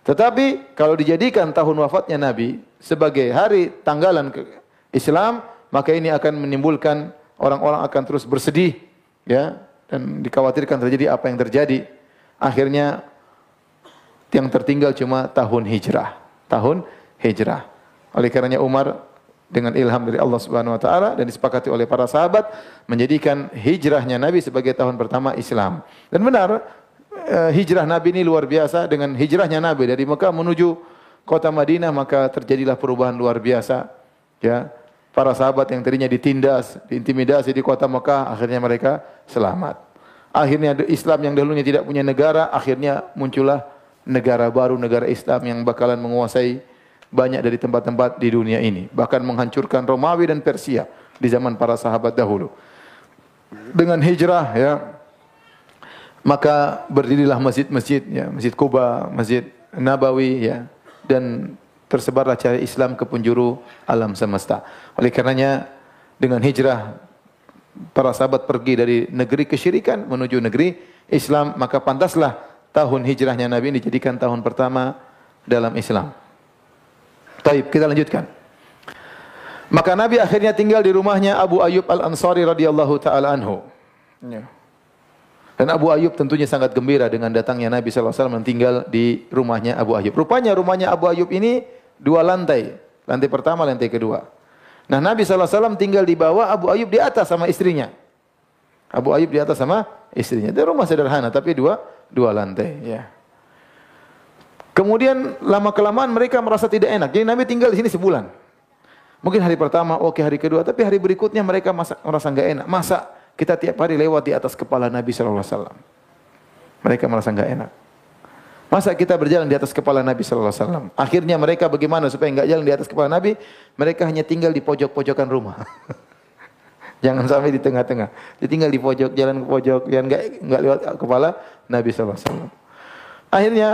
Tetapi kalau dijadikan tahun wafatnya Nabi sebagai hari tanggalan Islam, maka ini akan menimbulkan orang-orang akan terus bersedih ya dan dikhawatirkan terjadi apa yang terjadi. Akhirnya yang tertinggal cuma tahun hijrah. Tahun hijrah. Oleh karenanya Umar dengan ilham dari Allah Subhanahu wa taala dan disepakati oleh para sahabat menjadikan hijrahnya Nabi sebagai tahun pertama Islam. Dan benar eh, hijrah Nabi ini luar biasa dengan hijrahnya Nabi dari Mekah menuju kota Madinah maka terjadilah perubahan luar biasa. Ya. Para sahabat yang tadinya ditindas, diintimidasi di kota Mekah akhirnya mereka selamat. Akhirnya Islam yang dahulunya tidak punya negara akhirnya muncullah negara baru negara Islam yang bakalan menguasai banyak dari tempat-tempat di dunia ini. Bahkan menghancurkan Romawi dan Persia di zaman para sahabat dahulu. Dengan hijrah ya, maka berdirilah masjid-masjid ya, Masjid Kuba, Masjid Nabawi ya, dan tersebarlah cahaya Islam ke penjuru alam semesta. Oleh karenanya dengan hijrah para sahabat pergi dari negeri kesyirikan menuju negeri Islam, maka pantaslah tahun hijrahnya Nabi ini dijadikan tahun pertama dalam Islam. Taib, kita lanjutkan. Maka Nabi akhirnya tinggal di rumahnya Abu Ayyub Al-Ansari radhiyallahu taala anhu. Ya. Dan Abu Ayyub tentunya sangat gembira dengan datangnya Nabi alaihi wasallam tinggal di rumahnya Abu Ayyub. Rupanya rumahnya Abu Ayyub ini dua lantai. Lantai pertama, lantai kedua. Nah, Nabi wasallam tinggal di bawah, Abu Ayyub di atas sama istrinya. Abu Ayyub di atas sama istrinya. Dia rumah sederhana tapi dua dua lantai, ya. Kemudian lama kelamaan mereka merasa tidak enak. Jadi Nabi tinggal di sini sebulan. Mungkin hari pertama, oke hari kedua, tapi hari berikutnya mereka masa, merasa nggak enak. Masa kita tiap hari lewat di atas kepala Nabi Wasallam? Mereka merasa nggak enak. Masa kita berjalan di atas kepala Nabi Shallallahu Alaihi Wasallam? Akhirnya mereka bagaimana supaya nggak jalan di atas kepala Nabi? Mereka hanya tinggal di pojok-pojokan rumah. Jangan sampai di tengah-tengah. Ditinggal di pojok, jalan ke pojok, jangan nggak nggak lewat kepala Nabi Shallallahu Alaihi Wasallam. Akhirnya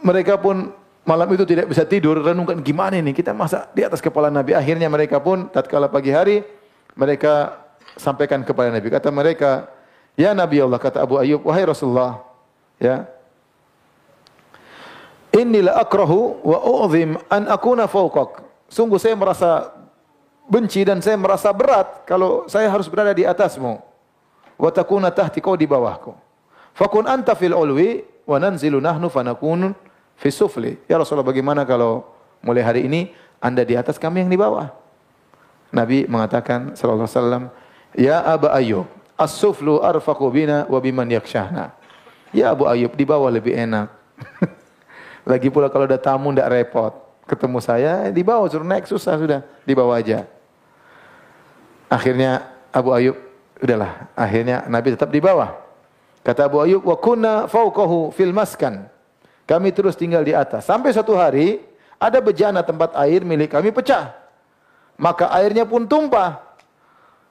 mereka pun malam itu tidak bisa tidur, renungkan gimana ini kita masa di atas kepala Nabi. Akhirnya mereka pun tatkala pagi hari mereka sampaikan kepada Nabi. Kata mereka, "Ya Nabi Allah," kata Abu Ayyub, "Wahai Rasulullah, ya. Inilah akrahu wa u'zim an akuna fawqak." Sungguh saya merasa benci dan saya merasa berat kalau saya harus berada di atasmu. Wa takuna tahti kau di bawahku. Fakun anta fil ulwi wa nanzilu nahnu fanakun Fisufli. Ya Rasulullah bagaimana kalau mulai hari ini anda di atas kami yang di bawah? Nabi mengatakan sallallahu alaihi wasallam, "Ya Aba Ayyub, as-suflu arfaqu bina wa biman yakshahna." Ya Abu Ayyub, di bawah lebih enak. Lagi pula kalau ada tamu ndak repot. Ketemu saya di bawah suruh naik susah sudah, di bawah aja. Akhirnya Abu Ayyub, udahlah, akhirnya Nabi tetap di bawah. Kata Abu Ayyub, "Wa kunna fawqahu fil maskan." Kami terus tinggal di atas. Sampai suatu hari, ada bejana tempat air milik kami pecah. Maka airnya pun tumpah.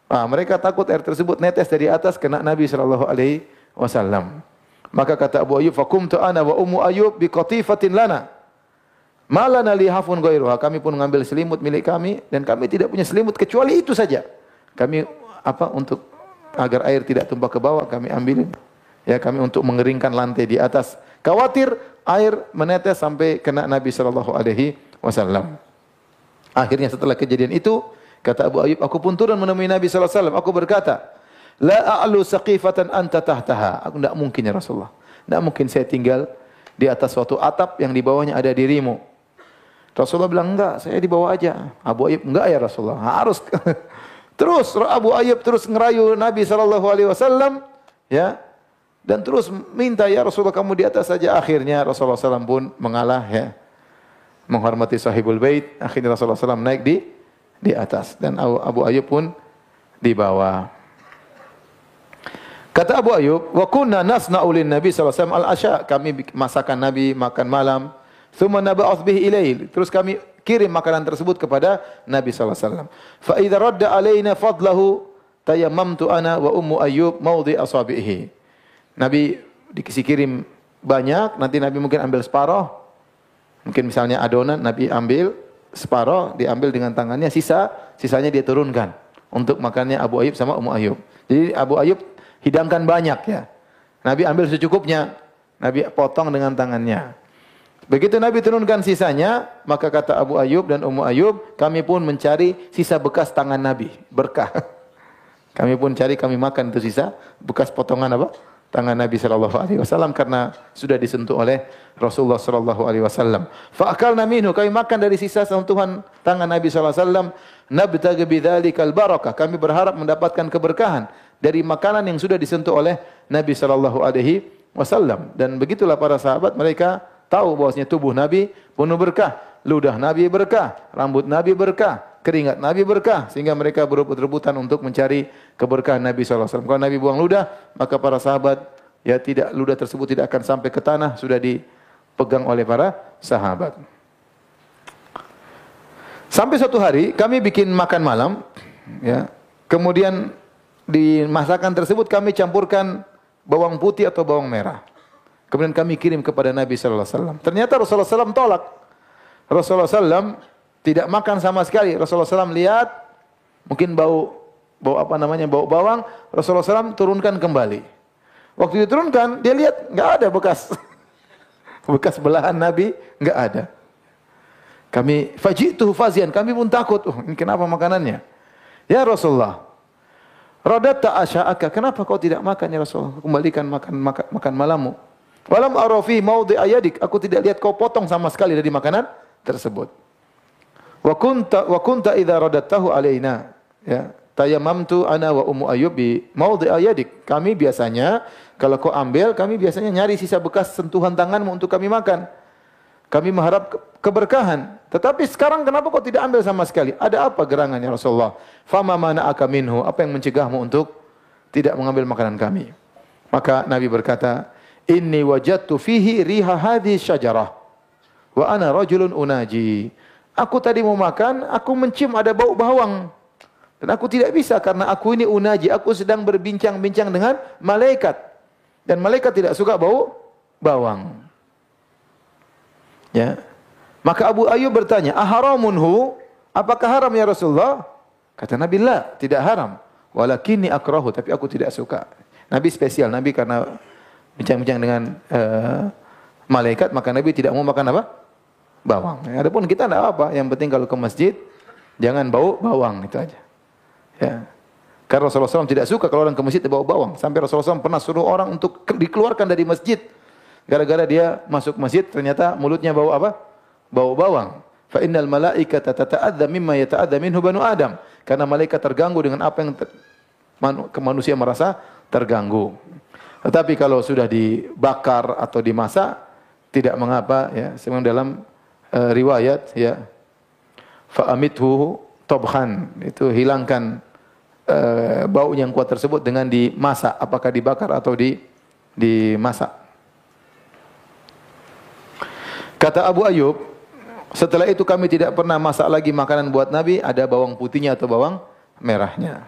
Nah, mereka takut air tersebut netes dari atas kena Nabi sallallahu alaihi wasallam. Maka kata Abu Ayyub, "Fakumtu ana wa ummu Ayyub bi qatifatin lana." Malana li hafun ghairuha. Kami pun mengambil selimut milik kami dan kami tidak punya selimut kecuali itu saja. Kami apa untuk agar air tidak tumpah ke bawah kami ambilin. Ya, kami untuk mengeringkan lantai di atas. Khawatir air menetes sampai kena Nabi sallallahu alaihi wasallam. Akhirnya setelah kejadian itu, kata Abu Ayyub, aku pun turun menemui Nabi sallallahu alaihi wasallam. Aku berkata, "La a'lu saqifatan anta tahtaha." Aku tidak mungkin ya Rasulullah. Tidak mungkin saya tinggal di atas suatu atap yang di bawahnya ada dirimu. Rasulullah bilang, enggak, saya di bawah aja. Abu Ayyub, enggak ya Rasulullah, harus. terus Abu Ayyub terus ngerayu Nabi wasallam, ya dan terus minta ya Rasulullah kamu di atas saja akhirnya Rasulullah SAW pun mengalah ya menghormati sahibul bait akhirnya Rasulullah SAW naik di di atas dan Abu Ayyub pun di bawah Kata Abu Ayyub, wa kunna nasna'u lin Nabi sallallahu wasallam al-asya. Kami masakan Nabi makan malam. Thumma naba'ath bihi ilail. Terus kami kirim makanan tersebut kepada Nabi sallallahu alaihi wasallam. Fa idza radda alaina fadlahu tayammamtu ana wa ummu Ayyub mawdi asabihi. Nabi dikasih kirim banyak, nanti Nabi mungkin ambil separuh. Mungkin misalnya adonan Nabi ambil separuh, diambil dengan tangannya, sisa sisanya dia turunkan untuk makannya Abu Ayyub sama Ummu Ayyub. Jadi Abu Ayyub hidangkan banyak ya. Nabi ambil secukupnya, Nabi potong dengan tangannya. Begitu Nabi turunkan sisanya, maka kata Abu Ayyub dan Ummu Ayyub, kami pun mencari sisa bekas tangan Nabi, berkah. Kami pun cari, kami makan itu sisa bekas potongan apa? Tangan Nabi sallallahu alaihi wasallam karena sudah disentuh oleh Rasulullah sallallahu alaihi wasallam. Fa akalna minhu, kami makan dari sisa sentuhan tangan Nabi sallallahu alaihi wasallam, nabtaghi bidzalikal barakah. Kami berharap mendapatkan keberkahan dari makanan yang sudah disentuh oleh Nabi sallallahu alaihi wasallam dan begitulah para sahabat mereka tahu bahwasanya tubuh Nabi penuh berkah, ludah Nabi berkah, rambut Nabi berkah, keringat Nabi berkah sehingga mereka berebut-rebutan untuk mencari keberkahan Nabi sallallahu alaihi wasallam. Kalau Nabi buang ludah, maka para sahabat ya tidak ludah tersebut tidak akan sampai ke tanah sudah dipegang oleh para sahabat. Sampai suatu hari kami bikin makan malam ya. Kemudian di masakan tersebut kami campurkan bawang putih atau bawang merah. Kemudian kami kirim kepada Nabi sallallahu alaihi wasallam. Ternyata Rasulullah SAW tolak. Rasulullah SAW tidak makan sama sekali. Rasulullah SAW lihat mungkin bau bau apa namanya bau bawang. Rasulullah SAW turunkan kembali. Waktu diturunkan dia lihat nggak ada bekas bekas belahan Nabi nggak ada. Kami fajitu fazian. Kami pun takut. Oh, ini kenapa makanannya? Ya Rasulullah, Radatta asya'aka. Kenapa kau tidak makan ya Rasulullah? Kembalikan makan makan, makan malammu. Walam arafi maudhi ayadik. Aku tidak lihat kau potong sama sekali dari makanan tersebut. Wa kunta wa kunta idza radattahu alaina. Ya. Tayammamtu ana wa ummu ayyub bi maudhi ayadik. Kami biasanya kalau kau ambil, kami biasanya nyari sisa bekas sentuhan tanganmu untuk kami makan. Kami mengharap keberkahan. Tetapi sekarang kenapa kau tidak ambil sama sekali? Ada apa gerangannya Rasulullah? Fama mana minhu? Apa yang mencegahmu untuk tidak mengambil makanan kami? Maka Nabi berkata, Inni wajadtu fihi riha hadhi syajarah. Wa ana rajulun unaji. Aku tadi mau makan, aku mencium ada bau bawang. Dan aku tidak bisa karena aku ini unaji. Aku sedang berbincang-bincang dengan malaikat. Dan malaikat tidak suka bau bawang. Ya. Maka Abu Ayyub bertanya, "Aharamunhu? Apakah haram ya Rasulullah?" Kata Nabi, "La, tidak haram. Walakinni akrahu, tapi aku tidak suka." Nabi spesial, Nabi karena bincang-bincang dengan uh, malaikat, maka Nabi tidak mau makan apa? Bawang. Adapun kita tidak apa, yang penting kalau ke masjid jangan bau bawang itu aja. Ya. Karena Rasulullah SAW tidak suka kalau orang ke masjid bau bawang. Sampai Rasulullah SAW pernah suruh orang untuk dikeluarkan dari masjid Gara-gara dia masuk masjid ternyata mulutnya bau apa? Bau bawang. Fa innal malaikata tata'adza mimma yata'adza minhu banu Adam. Karena malaikat terganggu dengan apa yang ter, manusia merasa terganggu. Tetapi kalau sudah dibakar atau dimasak tidak mengapa ya. Sebagaimana dalam uh, riwayat ya. Fa amithu tobhan itu hilangkan uh, bau yang kuat tersebut dengan dimasak apakah dibakar atau di dimasak. Kata Abu Ayub, setelah itu kami tidak pernah masak lagi makanan buat Nabi, ada bawang putihnya atau bawang merahnya.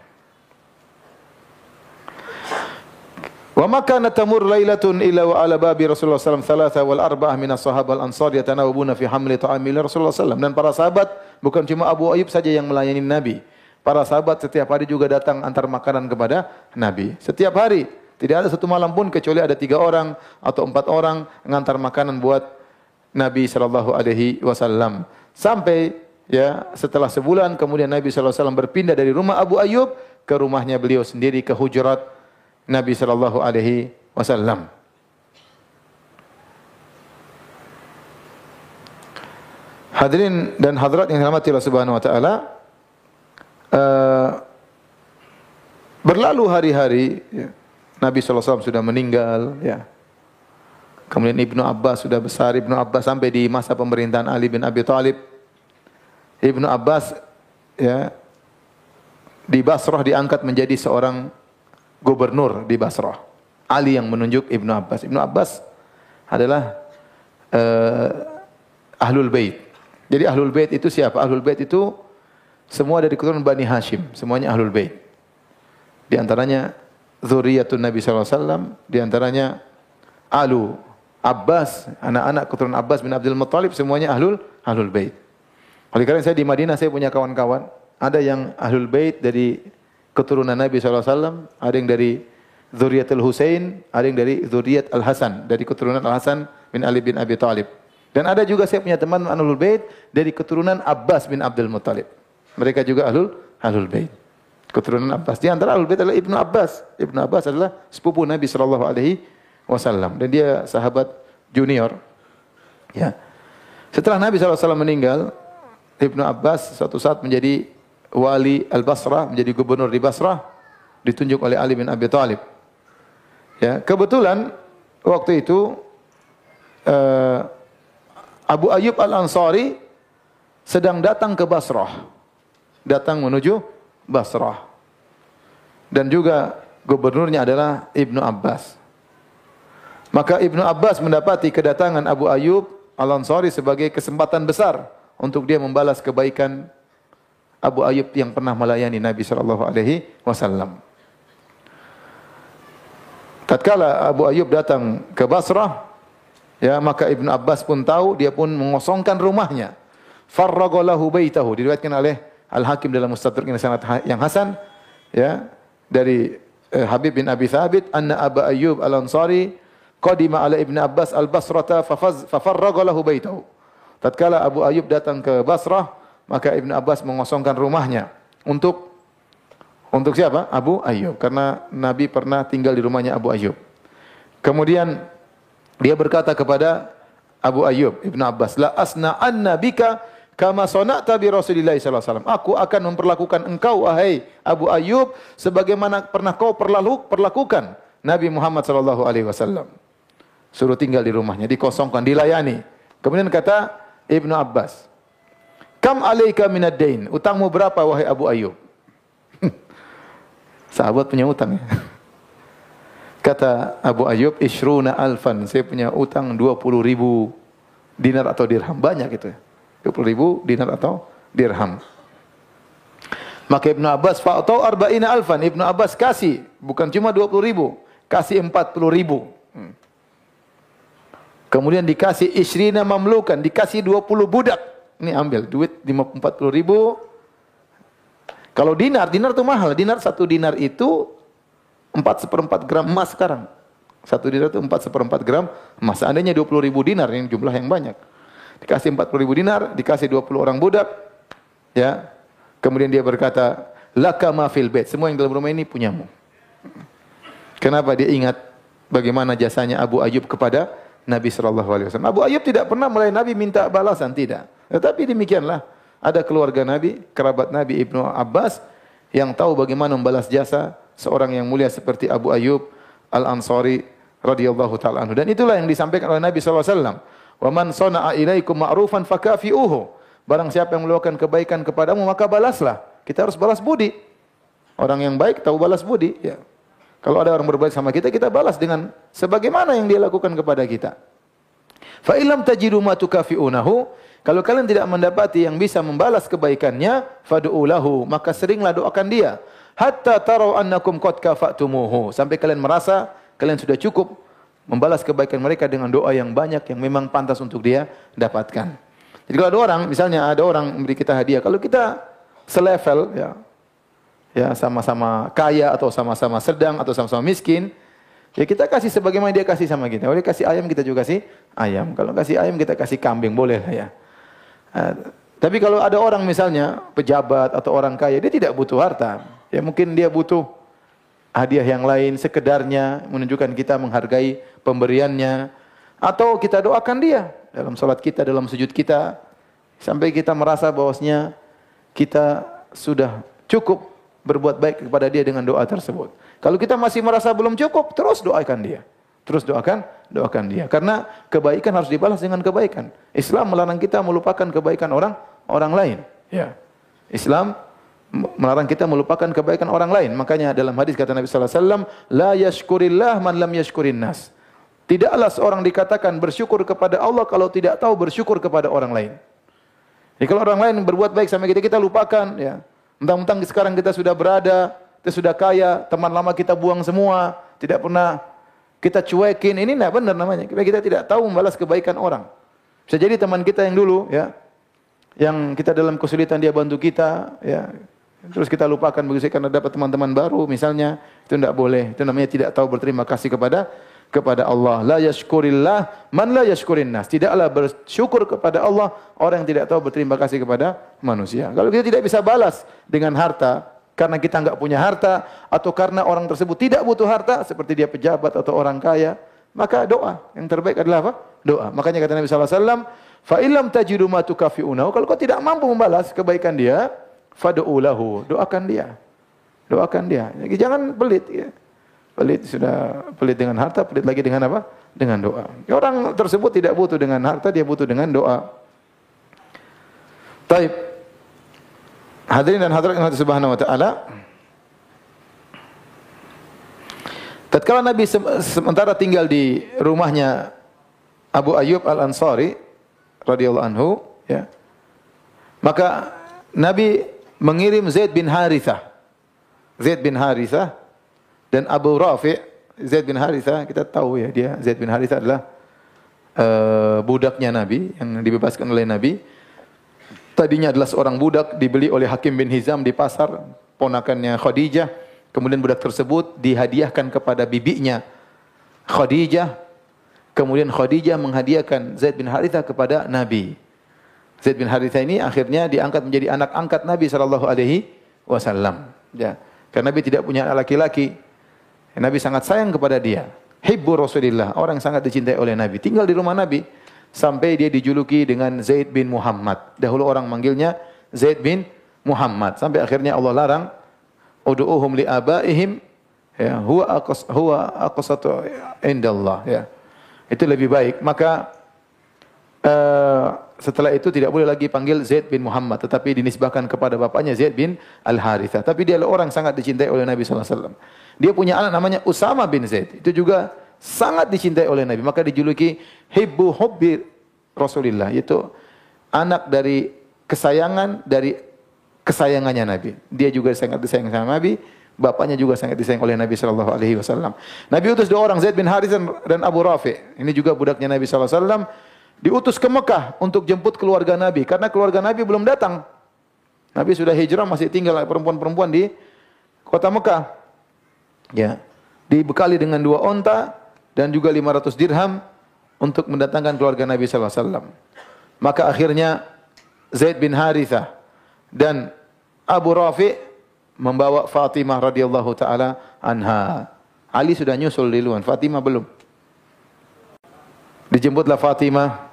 Wa makana tamur lailatun illa wa ala babi Rasulullah sallallahu alaihi wal arba'ah min as-sahabah al-ansar yatanawabuna fi hamli ta'amil Rasulullah sallallahu dan para sahabat bukan cuma Abu Ayyub saja yang melayani Nabi. Para sahabat setiap hari juga datang antar makanan kepada Nabi. Setiap hari. Tidak ada satu malam pun kecuali ada tiga orang atau empat orang mengantar makanan buat Nabi sallallahu alaihi wasallam. Sampai ya setelah sebulan kemudian Nabi sallallahu alaihi wasallam berpindah dari rumah Abu Ayyub ke rumahnya beliau sendiri ke hujurat Nabi sallallahu alaihi wasallam. Hadirin dan hadirat yang dirahmati Allah Subhanahu wa taala, uh, berlalu hari-hari ya, Nabi sallallahu alaihi wasallam sudah meninggal ya. Kemudian Ibnu Abbas sudah besar, Ibnu Abbas sampai di masa pemerintahan Ali bin Abi Thalib. Ibnu Abbas ya di Basrah diangkat menjadi seorang gubernur di Basrah. Ali yang menunjuk Ibnu Abbas. Ibnu Abbas adalah uh, Ahlul Bait. Jadi Ahlul Bait itu siapa? Ahlul Bait itu semua dari keturunan Bani Hashim, semuanya Ahlul Bait. Di antaranya zuriyatun Nabi wasallam, di antaranya Alu Abbas, anak-anak keturunan Abbas bin Abdul Muttalib semuanya Ahlul Ahlul Bait. Oleh karena saya di Madinah saya punya kawan-kawan, ada yang Ahlul Bait dari keturunan Nabi SAW, ada yang dari Zuriat Al-Husain, ada yang dari Zuriat Al-Hasan, dari keturunan Al-Hasan bin Ali bin Abi Thalib. Dan ada juga saya punya teman Ahlul Bait dari keturunan Abbas bin Abdul Muttalib. Mereka juga Ahlul Ahlul Bait. Keturunan Abbas. Di antara Ahlul Bait adalah Ibnu Abbas. Ibnu Abbas adalah sepupu Nabi sallallahu alaihi wasallam dan dia sahabat junior. Ya. Setelah Nabi SAW meninggal, Ibnu Abbas suatu saat menjadi wali Al-Basrah, menjadi gubernur di Basrah, ditunjuk oleh Ali bin Abi Thalib. Ya, kebetulan waktu itu uh, Abu Ayyub Al-Ansari sedang datang ke Basrah. Datang menuju Basrah. Dan juga gubernurnya adalah Ibnu Abbas. Maka Ibnu Abbas mendapati kedatangan Abu Ayyub Al-Ansari sebagai kesempatan besar untuk dia membalas kebaikan Abu Ayyub yang pernah melayani Nabi sallallahu alaihi wasallam. Tatkala Abu Ayyub datang ke Basrah, ya maka Ibnu Abbas pun tahu, dia pun mengosongkan rumahnya. Farraghalahu baitahu diriwayatkan oleh Al-Hakim dalam Mustadrak yang hasan ya dari eh, Habib bin Abi Thabit anna Abu Ayyub Al-Ansari qadima ala Ibn Abbas al-Basrata fafarraga lahu baitahu. Tatkala Abu Ayyub datang ke Basrah, maka Ibn Abbas mengosongkan rumahnya untuk untuk siapa? Abu Ayyub. Karena Nabi pernah tinggal di rumahnya Abu Ayyub. Kemudian dia berkata kepada Abu Ayyub, Ibn Abbas, La asna anna bika kama sona'ta bi Rasulillah sallallahu alaihi. Aku akan memperlakukan engkau wahai Abu Ayyub sebagaimana pernah kau perlakukan Nabi Muhammad sallallahu alaihi wasallam. Suruh tinggal di rumahnya, dikosongkan, dilayani. Kemudian kata Ibnu Abbas, Kam alaika minad dain? Utangmu berapa wahai Abu Ayyub? Sahabat punya utang ya. Kata Abu Ayyub, Ishruna alfan. Saya punya utang 20 ribu dinar atau dirham. Banyak itu ya. 20 ribu dinar atau dirham. Maka Ibnu Abbas, fa'atau arba'ina alfan. Ibnu Abbas kasih. Bukan cuma 20 ribu. Kasih 40 ribu. Kemudian dikasih isrina mamlukan, dikasih 20 budak. Ini ambil duit 40 ribu. Kalau dinar, dinar itu mahal. Dinar satu dinar itu 4 seperempat gram emas sekarang. Satu dinar itu 4 seperempat gram emas. Seandainya 20 ribu dinar, yang jumlah yang banyak. Dikasih 40 ribu dinar, dikasih 20 orang budak. Ya. Kemudian dia berkata, Laka ma fil bait. Semua yang dalam rumah ini punyamu. Kenapa dia ingat bagaimana jasanya Abu Ayub kepada Nabi Shallallahu Alaihi Wasallam. Abu Ayyub tidak pernah mulai Nabi minta balasan tidak. Tetapi demikianlah ada keluarga Nabi, kerabat Nabi Ibnu Abbas yang tahu bagaimana membalas jasa seorang yang mulia seperti Abu Ayyub Al Ansari radhiyallahu taala anhu. Dan itulah yang disampaikan oleh Nabi Shallallahu Alaihi Wasallam. Wa man sana'a ilaikum ma'rufan fakafi'uhu. Barang siapa yang melakukan kebaikan kepadamu maka balaslah. Kita harus balas budi. Orang yang baik tahu balas budi. Ya. Kalau ada orang berbuat sama kita, kita balas dengan sebagaimana yang dia lakukan kepada kita. Fa illam tajidu ma tukafi'unahu, kalau kalian tidak mendapati yang bisa membalas kebaikannya, fad'u lahu, maka seringlah doakan dia. Hatta tarau annakum qad kafatumuhu, sampai kalian merasa kalian sudah cukup membalas kebaikan mereka dengan doa yang banyak yang memang pantas untuk dia dapatkan. Jadi kalau ada orang, misalnya ada orang memberi kita hadiah, kalau kita selevel ya, ya sama-sama kaya atau sama-sama sedang atau sama-sama miskin, ya kita kasih sebagaimana dia kasih sama kita. Boleh kasih ayam kita juga kasih ayam. Kalau kasih ayam kita kasih kambing boleh lah ya. Uh, tapi kalau ada orang misalnya pejabat atau orang kaya, dia tidak butuh harta. Ya mungkin dia butuh hadiah yang lain sekedarnya menunjukkan kita menghargai pemberiannya atau kita doakan dia dalam salat kita, dalam sujud kita sampai kita merasa bahwasanya kita sudah cukup berbuat baik kepada dia dengan doa tersebut. Kalau kita masih merasa belum cukup, terus doakan dia. Terus doakan, doakan dia. Karena kebaikan harus dibalas dengan kebaikan. Islam melarang kita melupakan kebaikan orang orang lain. Ya. Islam melarang kita melupakan kebaikan orang lain. Makanya dalam hadis kata Nabi sallallahu alaihi wasallam, la yashkurillah man lam yashkurin nas. Tidaklah seorang dikatakan bersyukur kepada Allah kalau tidak tahu bersyukur kepada orang lain. Jadi kalau orang lain berbuat baik sama kita, kita lupakan ya. Mentang-mentang sekarang kita sudah berada, kita sudah kaya, teman lama kita buang semua, tidak pernah kita cuekin. Ini tidak benar namanya. Kita tidak tahu membalas kebaikan orang. Bisa jadi teman kita yang dulu ya, yang kita dalam kesulitan dia bantu kita, ya. Terus kita lupakan begitu karena dapat teman-teman baru misalnya, itu tidak boleh. Itu namanya tidak tahu berterima kasih kepada kepada Allah. La yashkurillah man la yashkurin nas. Tidaklah bersyukur kepada Allah orang yang tidak tahu berterima kasih kepada manusia. Kalau kita tidak bisa balas dengan harta karena kita enggak punya harta atau karena orang tersebut tidak butuh harta seperti dia pejabat atau orang kaya, maka doa yang terbaik adalah apa? Doa. Makanya kata Nabi sallallahu alaihi wasallam, "Fa illam tajidu ma tukafi'unahu." Kalau kau tidak mampu membalas kebaikan dia, fad'u lahu. Doakan dia. Doakan dia. Jangan pelit ya. Pelit sudah pelit dengan harta, pelit lagi dengan apa? Dengan doa. Orang tersebut tidak butuh dengan harta, dia butuh dengan doa. Taib. Hadirin dan hadirat yang Subhanahu wa taala. Tatkala Nabi sementara tinggal di rumahnya Abu Ayyub Al-Ansari radhiyallahu anhu, ya. Maka Nabi mengirim Zaid bin Harithah. Zaid bin Harithah dan Abu Rafi' Zaid bin Haritha kita tahu ya dia Zaid bin Haritha adalah uh, budaknya Nabi yang dibebaskan oleh Nabi. Tadinya adalah seorang budak dibeli oleh Hakim bin Hizam di pasar ponakannya Khadijah. Kemudian budak tersebut dihadiahkan kepada bibinya Khadijah. Kemudian Khadijah menghadiahkan Zaid bin Haritha kepada Nabi. Zaid bin Haritha ini akhirnya diangkat menjadi anak angkat Nabi sallallahu alaihi wasallam. Ya. Karena Nabi tidak punya anak laki-laki, Nabi sangat sayang kepada dia. Hibbu Rasulillah, orang yang sangat dicintai oleh Nabi. Tinggal di rumah Nabi sampai dia dijuluki dengan Zaid bin Muhammad. Dahulu orang manggilnya Zaid bin Muhammad. Sampai akhirnya Allah larang, Udu'uhum li abaihim ya huwa aqas huwa aqsatu indallah ya. Itu lebih baik. Maka uh, setelah itu tidak boleh lagi panggil Zaid bin Muhammad tetapi dinisbahkan kepada bapaknya Zaid bin Al Harithah. Tapi dia adalah orang sangat dicintai oleh Nabi wasallam. Dia punya anak namanya Usama bin Zaid. Itu juga sangat dicintai oleh Nabi. Maka dijuluki Hibbu Hubbi Rasulullah. Itu anak dari kesayangan dari kesayangannya Nabi. Dia juga sangat disayang sama Nabi. Bapaknya juga sangat disayang oleh Nabi sallallahu alaihi wasallam. Nabi utus dua orang Zaid bin Harith dan Abu Rafi. Ini juga budaknya Nabi sallallahu alaihi wasallam diutus ke Mekah untuk jemput keluarga Nabi karena keluarga Nabi belum datang. Nabi sudah hijrah masih tinggal perempuan-perempuan di kota Mekah. Ya. Dibekali dengan dua onta dan juga 500 dirham untuk mendatangkan keluarga Nabi sallallahu alaihi wasallam. Maka akhirnya Zaid bin Harithah dan Abu Rafi membawa Fatimah radhiyallahu taala anha. Ali sudah nyusul di luar, Fatimah belum. Dijemputlah Fatimah.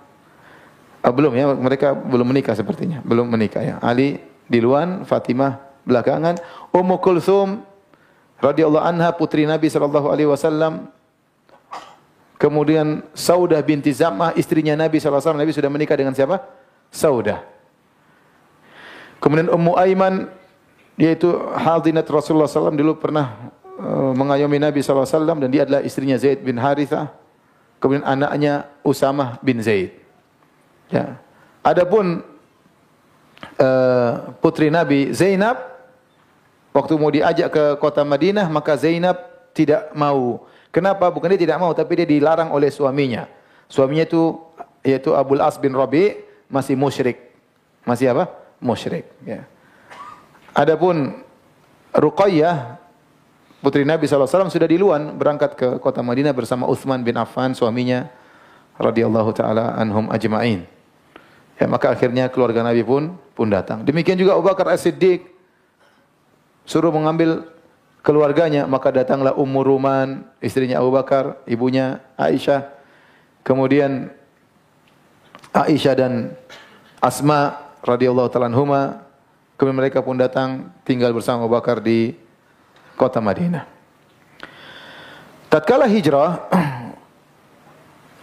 Ah, belum ya, mereka belum menikah sepertinya, belum menikah ya. Ali di luar, Fatimah belakangan. Ummu Kulsum radhiyallahu anha putri Nabi sallallahu alaihi wasallam. Kemudian Saudah binti Zam'ah istrinya Nabi sallallahu alaihi wasallam. Nabi sudah menikah dengan siapa? Saudah. Kemudian Ummu Aiman yaitu hadinat Rasulullah SAW dulu pernah uh, mengayomi Nabi SAW dan dia adalah istrinya Zaid bin Harithah. Kemudian anaknya Usamah bin Zaid. Ya. Adapun uh, putri Nabi Zainab Waktu mau diajak ke kota Madinah, maka Zainab tidak mau. Kenapa? Bukan dia tidak mau, tapi dia dilarang oleh suaminya. Suaminya itu yaitu Abdul As bin Rabi masih musyrik. Masih apa? Musyrik. Ya. Adapun Ruqayyah putri Nabi SAW sudah diluan berangkat ke kota Madinah bersama Uthman bin Affan suaminya radhiyallahu taala anhum ajma'in. Ya, maka akhirnya keluarga Nabi pun pun datang. Demikian juga Abu Bakar As-Siddiq suruh mengambil keluarganya, maka datanglah Ummu Ruman, istrinya Abu Bakar, ibunya Aisyah. Kemudian Aisyah dan Asma radhiyallahu taala anhuma, kemudian mereka pun datang tinggal bersama Abu Bakar di kota Madinah. Tatkala hijrah,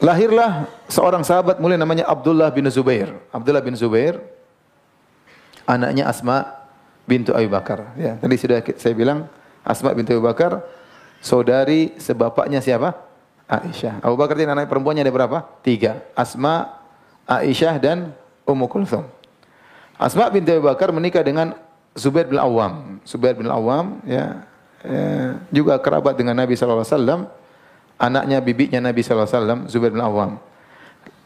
lahirlah seorang sahabat mulia namanya Abdullah bin Zubair. Abdullah bin Zubair, anaknya Asma bintu Abu Bakar. Ya, tadi sudah saya bilang Asma bintu Abu Bakar saudari sebapaknya siapa? Aisyah. Abu Bakar ini anak perempuannya ada berapa? Tiga. Asma, Aisyah dan Ummu Kulthum. Asma binti Abu Bakar menikah dengan Zubair bin Awam. Zubair bin Awam ya, ya juga kerabat dengan Nabi sallallahu alaihi wasallam. Anaknya bibinya Nabi sallallahu alaihi wasallam, Zubair bin Awam.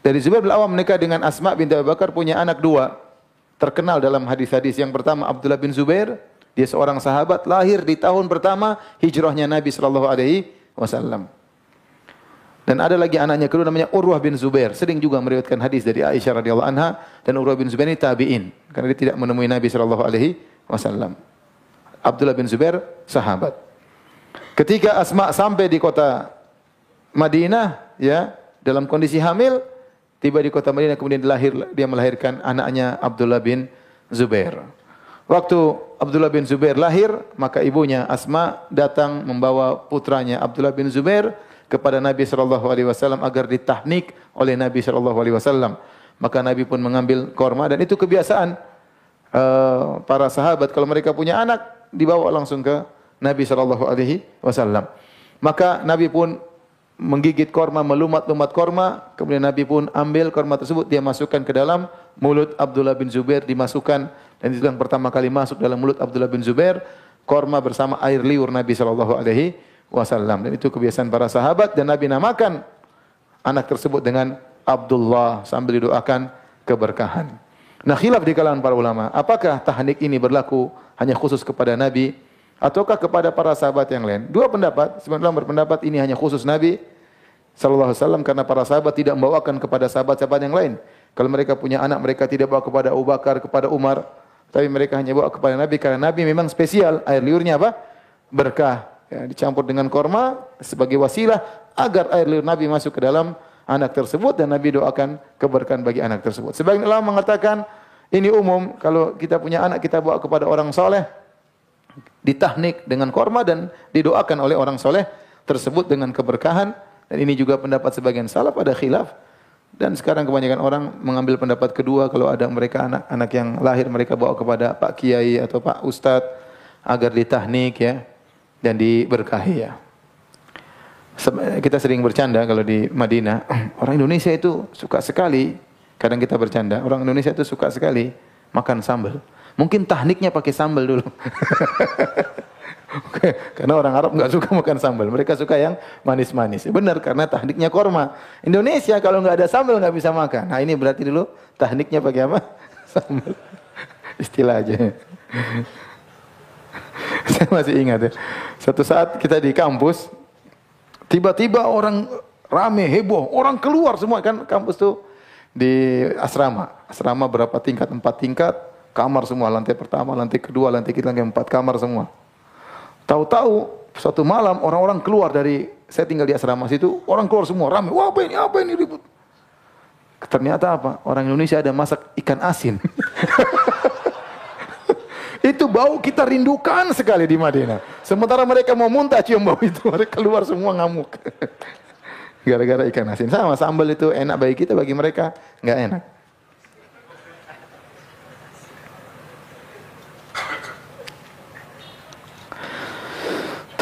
Dari Zubair bin Awam menikah dengan Asma binti Abu Bakar punya anak dua. Terkenal dalam hadis-hadis. Yang pertama Abdullah bin Zubair, dia seorang sahabat lahir di tahun pertama hijrahnya Nabi sallallahu alaihi wasallam. Dan ada lagi anaknya kedua namanya Urwah bin Zubair. Sering juga meriwayatkan hadis dari Aisyah radhiyallahu anha dan Urwah bin Zubair ini tabi'in karena dia tidak menemui Nabi sallallahu alaihi wasallam. Abdullah bin Zubair sahabat. Ketika Asma sampai di kota Madinah ya dalam kondisi hamil tiba di kota Madinah kemudian lahir dia melahirkan anaknya Abdullah bin Zubair. Waktu Abdullah bin Zubair lahir maka ibunya Asma datang membawa putranya Abdullah bin Zubair kepada Nabi sallallahu alaihi wasallam agar ditahnik oleh Nabi sallallahu alaihi wasallam. Maka Nabi pun mengambil korma dan itu kebiasaan uh, para sahabat kalau mereka punya anak dibawa langsung ke Nabi sallallahu alaihi wasallam. Maka Nabi pun menggigit korma, melumat-lumat korma, kemudian Nabi pun ambil korma tersebut, dia masukkan ke dalam mulut Abdullah bin Zubair, dimasukkan, dan itu yang pertama kali masuk dalam mulut Abdullah bin Zubair, korma bersama air liur Nabi Shallallahu Alaihi wasallam. Dan itu kebiasaan para sahabat dan Nabi namakan anak tersebut dengan Abdullah sambil didoakan keberkahan. Nah khilaf di kalangan para ulama, apakah tahnik ini berlaku hanya khusus kepada Nabi ataukah kepada para sahabat yang lain? Dua pendapat, sebenarnya berpendapat ini hanya khusus Nabi sallallahu alaihi wasallam karena para sahabat tidak membawakan kepada sahabat-sahabat yang lain. Kalau mereka punya anak, mereka tidak bawa kepada Abu Bakar, kepada Umar, tapi mereka hanya bawa kepada Nabi karena Nabi memang spesial, air liurnya apa? Berkah ya, dicampur dengan korma sebagai wasilah agar air liur Nabi masuk ke dalam anak tersebut dan Nabi doakan keberkahan bagi anak tersebut. Sebagian ulama mengatakan ini umum kalau kita punya anak kita bawa kepada orang soleh ditahnik dengan korma dan didoakan oleh orang soleh tersebut dengan keberkahan dan ini juga pendapat sebagian salaf pada khilaf dan sekarang kebanyakan orang mengambil pendapat kedua kalau ada mereka anak-anak yang lahir mereka bawa kepada Pak Kiai atau Pak Ustadz agar ditahnik ya dan diberkahi ya. Kita sering bercanda kalau di Madinah, orang Indonesia itu suka sekali, kadang kita bercanda, orang Indonesia itu suka sekali makan sambal. Mungkin tahniknya pakai sambal dulu. karena orang Arab nggak suka makan sambal, mereka suka yang manis-manis. Benar karena tahniknya korma. Indonesia kalau nggak ada sambal nggak bisa makan. Nah ini berarti dulu tahniknya pakai apa? Sambal. Istilah aja. Saya masih ingat ya. Satu saat kita di kampus, tiba-tiba orang rame, heboh, orang keluar semua kan kampus tuh di asrama. Asrama berapa tingkat? Empat tingkat, kamar semua, lantai pertama, lantai kedua, lantai ketiga, lantai empat kamar semua. Tahu-tahu suatu malam orang-orang keluar dari saya tinggal di asrama situ, orang keluar semua rame. Wah, apa ini? Apa ini ribut? Ternyata apa? Orang Indonesia ada masak ikan asin. Itu bau kita rindukan sekali di Madinah. Sementara mereka mau muntah cium bau itu, mereka keluar semua ngamuk. Gara-gara ikan asin. Sama sambal itu enak bagi kita, bagi mereka nggak enak.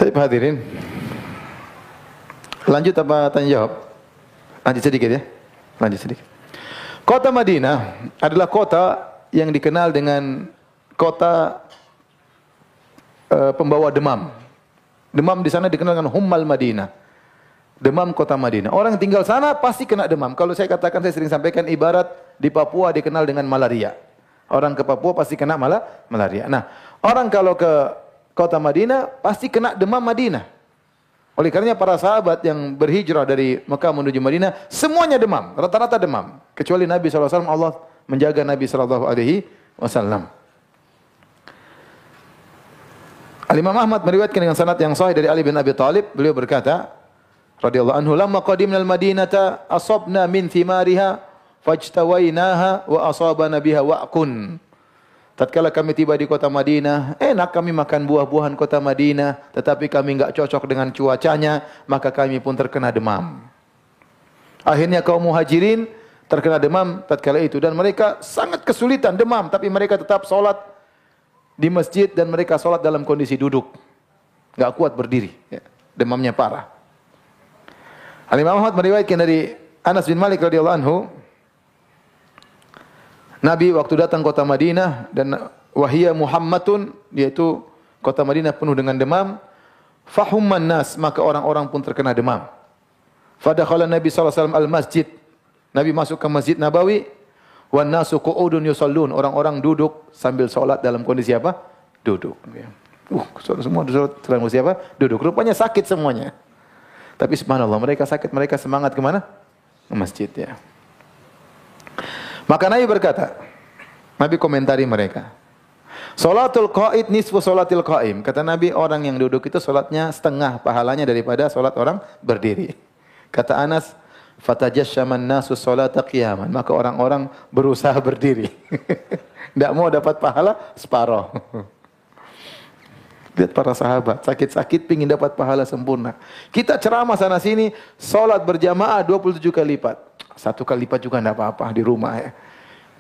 Tapi hadirin, lanjut apa tanya jawab? Lanjut sedikit ya, lanjut sedikit. Kota Madinah adalah kota yang dikenal dengan kota uh, pembawa demam. Demam di sana dikenal dengan Hummal Madinah. Demam kota Madinah. Orang tinggal sana pasti kena demam. Kalau saya katakan, saya sering sampaikan ibarat di Papua dikenal dengan malaria. Orang ke Papua pasti kena malah malaria. Nah, orang kalau ke kota Madinah pasti kena demam Madinah. Oleh karenanya para sahabat yang berhijrah dari Mekah menuju Madinah semuanya demam, rata-rata demam. Kecuali Nabi SAW Allah menjaga Nabi SAW. Al-Imam Ahmad meriwayatkan dengan sanad yang sahih dari Ali bin Abi Thalib, beliau berkata, radhiyallahu anhu, "Lamma qadimna al-Madinata asabna min thimariha fajtawainaha wa asabana biha wa'kun." Tatkala kami tiba di kota Madinah, enak kami makan buah-buahan kota Madinah, tetapi kami enggak cocok dengan cuacanya, maka kami pun terkena demam. Akhirnya kaum muhajirin terkena demam tatkala itu dan mereka sangat kesulitan demam, tapi mereka tetap salat di masjid dan mereka sholat dalam kondisi duduk. Enggak kuat berdiri. Ya. Demamnya parah. Al-Imam Ahmad meriwayatkan dari Anas bin Malik radhiyallahu anhu Nabi waktu datang kota Madinah dan wahia Muhammadun yaitu kota Madinah penuh dengan demam fahumman nas maka orang-orang pun terkena demam. Fadakhala Nabi wasallam al-masjid. Nabi masuk ke Masjid Nabawi wan nasu qu'udun yusallun. Orang-orang duduk sambil salat dalam kondisi apa? Duduk. Uh, semua duduk dalam kondisi apa? Duduk. Rupanya sakit semuanya. Tapi subhanallah mereka sakit, mereka semangat ke mana? Ke masjid ya. Maka Nabi berkata, Nabi komentari mereka. Salatul qaid nisfu salatil qaim. Kata Nabi, orang yang duduk itu salatnya setengah pahalanya daripada salat orang berdiri. Kata Anas, fatajassaman nasu salata qiyaman. Maka orang-orang berusaha berdiri. Tidak mau dapat pahala separoh. Lihat para sahabat, sakit-sakit pingin dapat pahala sempurna. Kita ceramah sana sini, salat berjamaah 27 kali lipat. Satu kali lipat juga tidak apa-apa di rumah ya.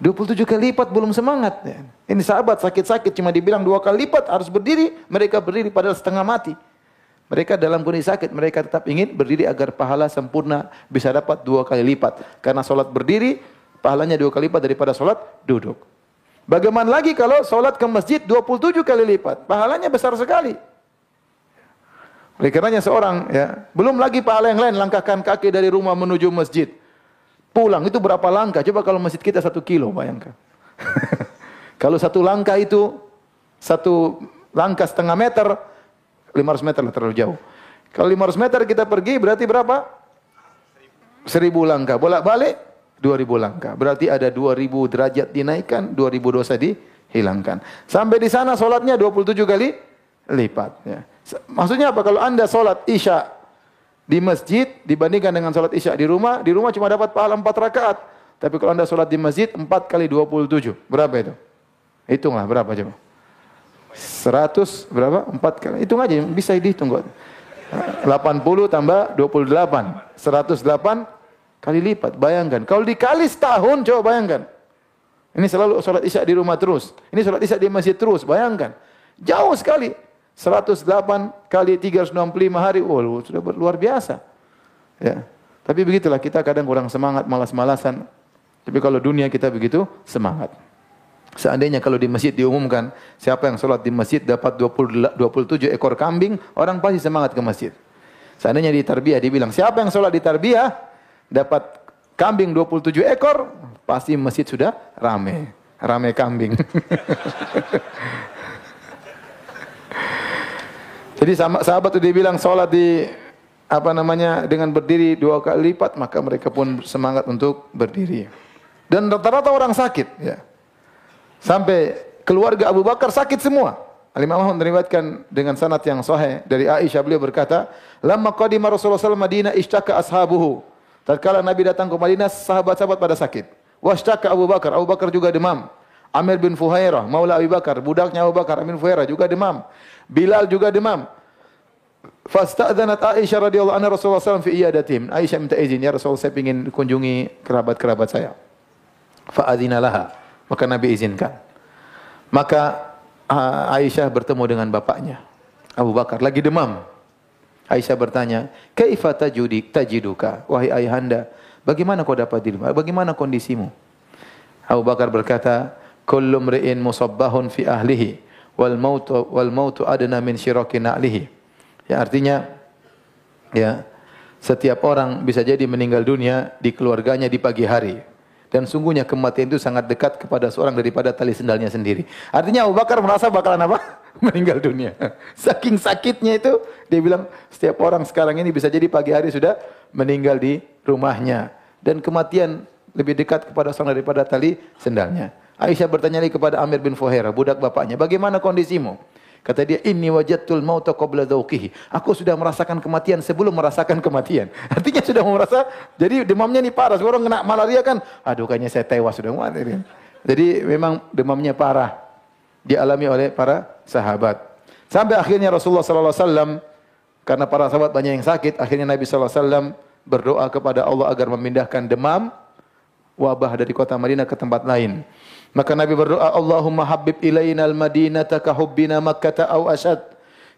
27 kali lipat belum semangat. Ya. Ini sahabat sakit-sakit cuma dibilang dua kali lipat harus berdiri. Mereka berdiri padahal setengah mati. Mereka dalam kondisi sakit, mereka tetap ingin berdiri agar pahala sempurna bisa dapat dua kali lipat. Karena solat berdiri, pahalanya dua kali lipat daripada solat duduk. Bagaimana lagi kalau solat ke masjid 27 kali lipat? Pahalanya besar sekali. Oleh karenanya seorang, ya, belum lagi pahala yang lain, langkahkan kaki dari rumah menuju masjid. Pulang itu berapa langkah? Coba kalau masjid kita satu kilo, bayangkan. kalau satu langkah itu, satu langkah setengah meter, 500 meter lah terlalu jauh. Kalau 500 meter kita pergi berarti berapa? 1000 langkah. Bolak-balik 2000 langkah. Berarti ada 2000 derajat dinaikkan, 2000 dosa dihilangkan. Sampai di sana solatnya 27 kali lipat. Ya. Maksudnya apa? Kalau anda solat isya di masjid dibandingkan dengan sholat isya di rumah, di rumah cuma dapat pahala 4 rakaat. Tapi kalau anda sholat di masjid 4 kali 27. Berapa itu? Hitunglah berapa coba. 100 berapa? 4 kali. Hitung aja bisa dihitung kok. 80 tambah 28. 108 kali lipat. Bayangkan. Kalau dikali setahun coba bayangkan. Ini selalu sholat isya di rumah terus. Ini sholat isya di masjid terus. Bayangkan. Jauh sekali. 108 kali 365 hari, oh, sudah luar biasa. Ya. Tapi begitulah kita kadang kurang semangat, malas-malasan. Tapi kalau dunia kita begitu semangat. Seandainya kalau di masjid diumumkan siapa yang sholat di masjid dapat 20, 27 ekor kambing, orang pasti semangat ke masjid. Seandainya di tarbiyah dibilang siapa yang sholat di tarbiyah dapat kambing 27 ekor, pasti masjid sudah rame. Rame kambing. Jadi sahabat itu dibilang sholat di apa namanya dengan berdiri dua kali lipat maka mereka pun semangat untuk berdiri. Dan rata-rata orang sakit ya. Sampai keluarga Abu Bakar sakit semua. Al-Imam meriwayatkan dengan sanad yang sahih dari Aisyah beliau berkata, "Lamma qadima Rasulullah SAW Madinah ishtaka ashabuhu." Tatkala Nabi datang ke Madinah, sahabat-sahabat pada sakit. Washtaka Abu Bakar, Abu Bakar juga demam. Amir bin Fuhairah, Maula Abu Bakar, budaknya Abu Bakar, Amir bin Fuhairah juga demam. Bilal juga demam. Fasta'dzanat Aisyah radhiyallahu anha Rasulullah SAW fi iyadatim. Aisyah minta izin, ya Rasulullah saya ingin kunjungi kerabat-kerabat saya. Fa'adzina laha. Maka Nabi izinkan. Maka Aisyah bertemu dengan bapaknya. Abu Bakar lagi demam. Aisyah bertanya, "Kaifa tajudik tajiduka?" Wahai ayahanda, bagaimana kau dapat dirimu? Bagaimana kondisimu? Abu Bakar berkata, "Kullu mri'in musabbahun fi ahlihi." Wal mautu wal mautu adna min syiraki na'lihi. Ya artinya ya setiap orang bisa jadi meninggal dunia di keluarganya di pagi hari. Dan sungguhnya kematian itu sangat dekat kepada seorang daripada tali sendalnya sendiri. Artinya Abu Bakar merasa bakalan apa? meninggal dunia. Saking sakitnya itu, dia bilang setiap orang sekarang ini bisa jadi pagi hari sudah meninggal di rumahnya. Dan kematian lebih dekat kepada seorang daripada tali sendalnya. Aisyah bertanya lagi kepada Amir bin Fuhairah, budak bapaknya, bagaimana kondisimu? Kata dia, inni wajadtul mauta qabla dzauqihi. Aku sudah merasakan kematian sebelum merasakan kematian. Artinya sudah merasa, jadi demamnya ini parah. Orang kena malaria kan, aduh kayaknya saya tewas sudah mati. Jadi memang demamnya parah. Dialami oleh para sahabat. Sampai akhirnya Rasulullah SAW, karena para sahabat banyak yang sakit, akhirnya Nabi SAW berdoa kepada Allah agar memindahkan demam, wabah dari kota Madinah ke tempat lain. Maka Nabi berdoa, Allahumma habib ilaina al-madinata ka hubbina makkata aw ashad.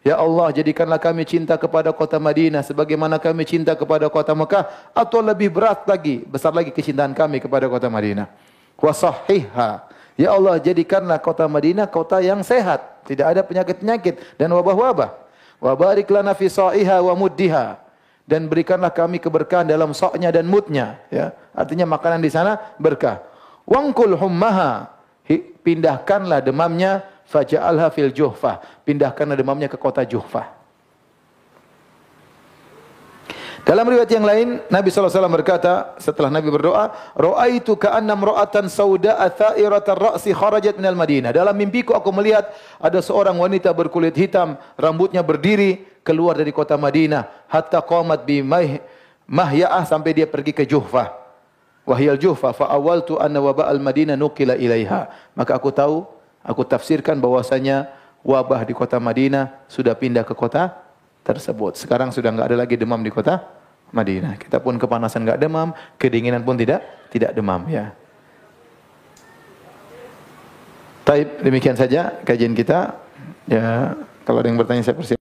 Ya Allah, jadikanlah kami cinta kepada kota Madinah sebagaimana kami cinta kepada kota Mekah atau lebih berat lagi, besar lagi kecintaan kami kepada kota Madinah. Wa. Ya Allah, jadikanlah kota Madinah kota yang sehat, tidak ada penyakit-penyakit dan wabah-wabah. Wa barik lana fi sa'iha wa muddiha dan berikanlah kami keberkahan dalam soknya dan mutnya. Ya, artinya makanan di sana berkah. Wangkul hummaha, pindahkanlah demamnya faja'alha fil juhfah. Pindahkanlah demamnya ke kota Juhfah. Dalam riwayat yang lain, Nabi SAW berkata, setelah Nabi berdoa, Ra'aitu ka'anna mra'atan sauda'a tha'iratan ra'si kharajat minal Madinah. Dalam mimpiku aku melihat ada seorang wanita berkulit hitam, rambutnya berdiri, keluar dari kota Madinah. Hatta qamat bi mahya'ah sampai dia pergi ke Juhfah. Wahyal Juhfah, fa'awaltu anna waba'al Madinah nukila ilaiha. Maka aku tahu, aku tafsirkan bahwasanya wabah di kota Madinah sudah pindah ke kota tersebut. Sekarang sudah enggak ada lagi demam di kota Madinah. Kita pun kepanasan enggak demam, kedinginan pun tidak tidak demam ya. Taib, demikian saja kajian kita. Ya, kalau ada yang bertanya saya persilakan.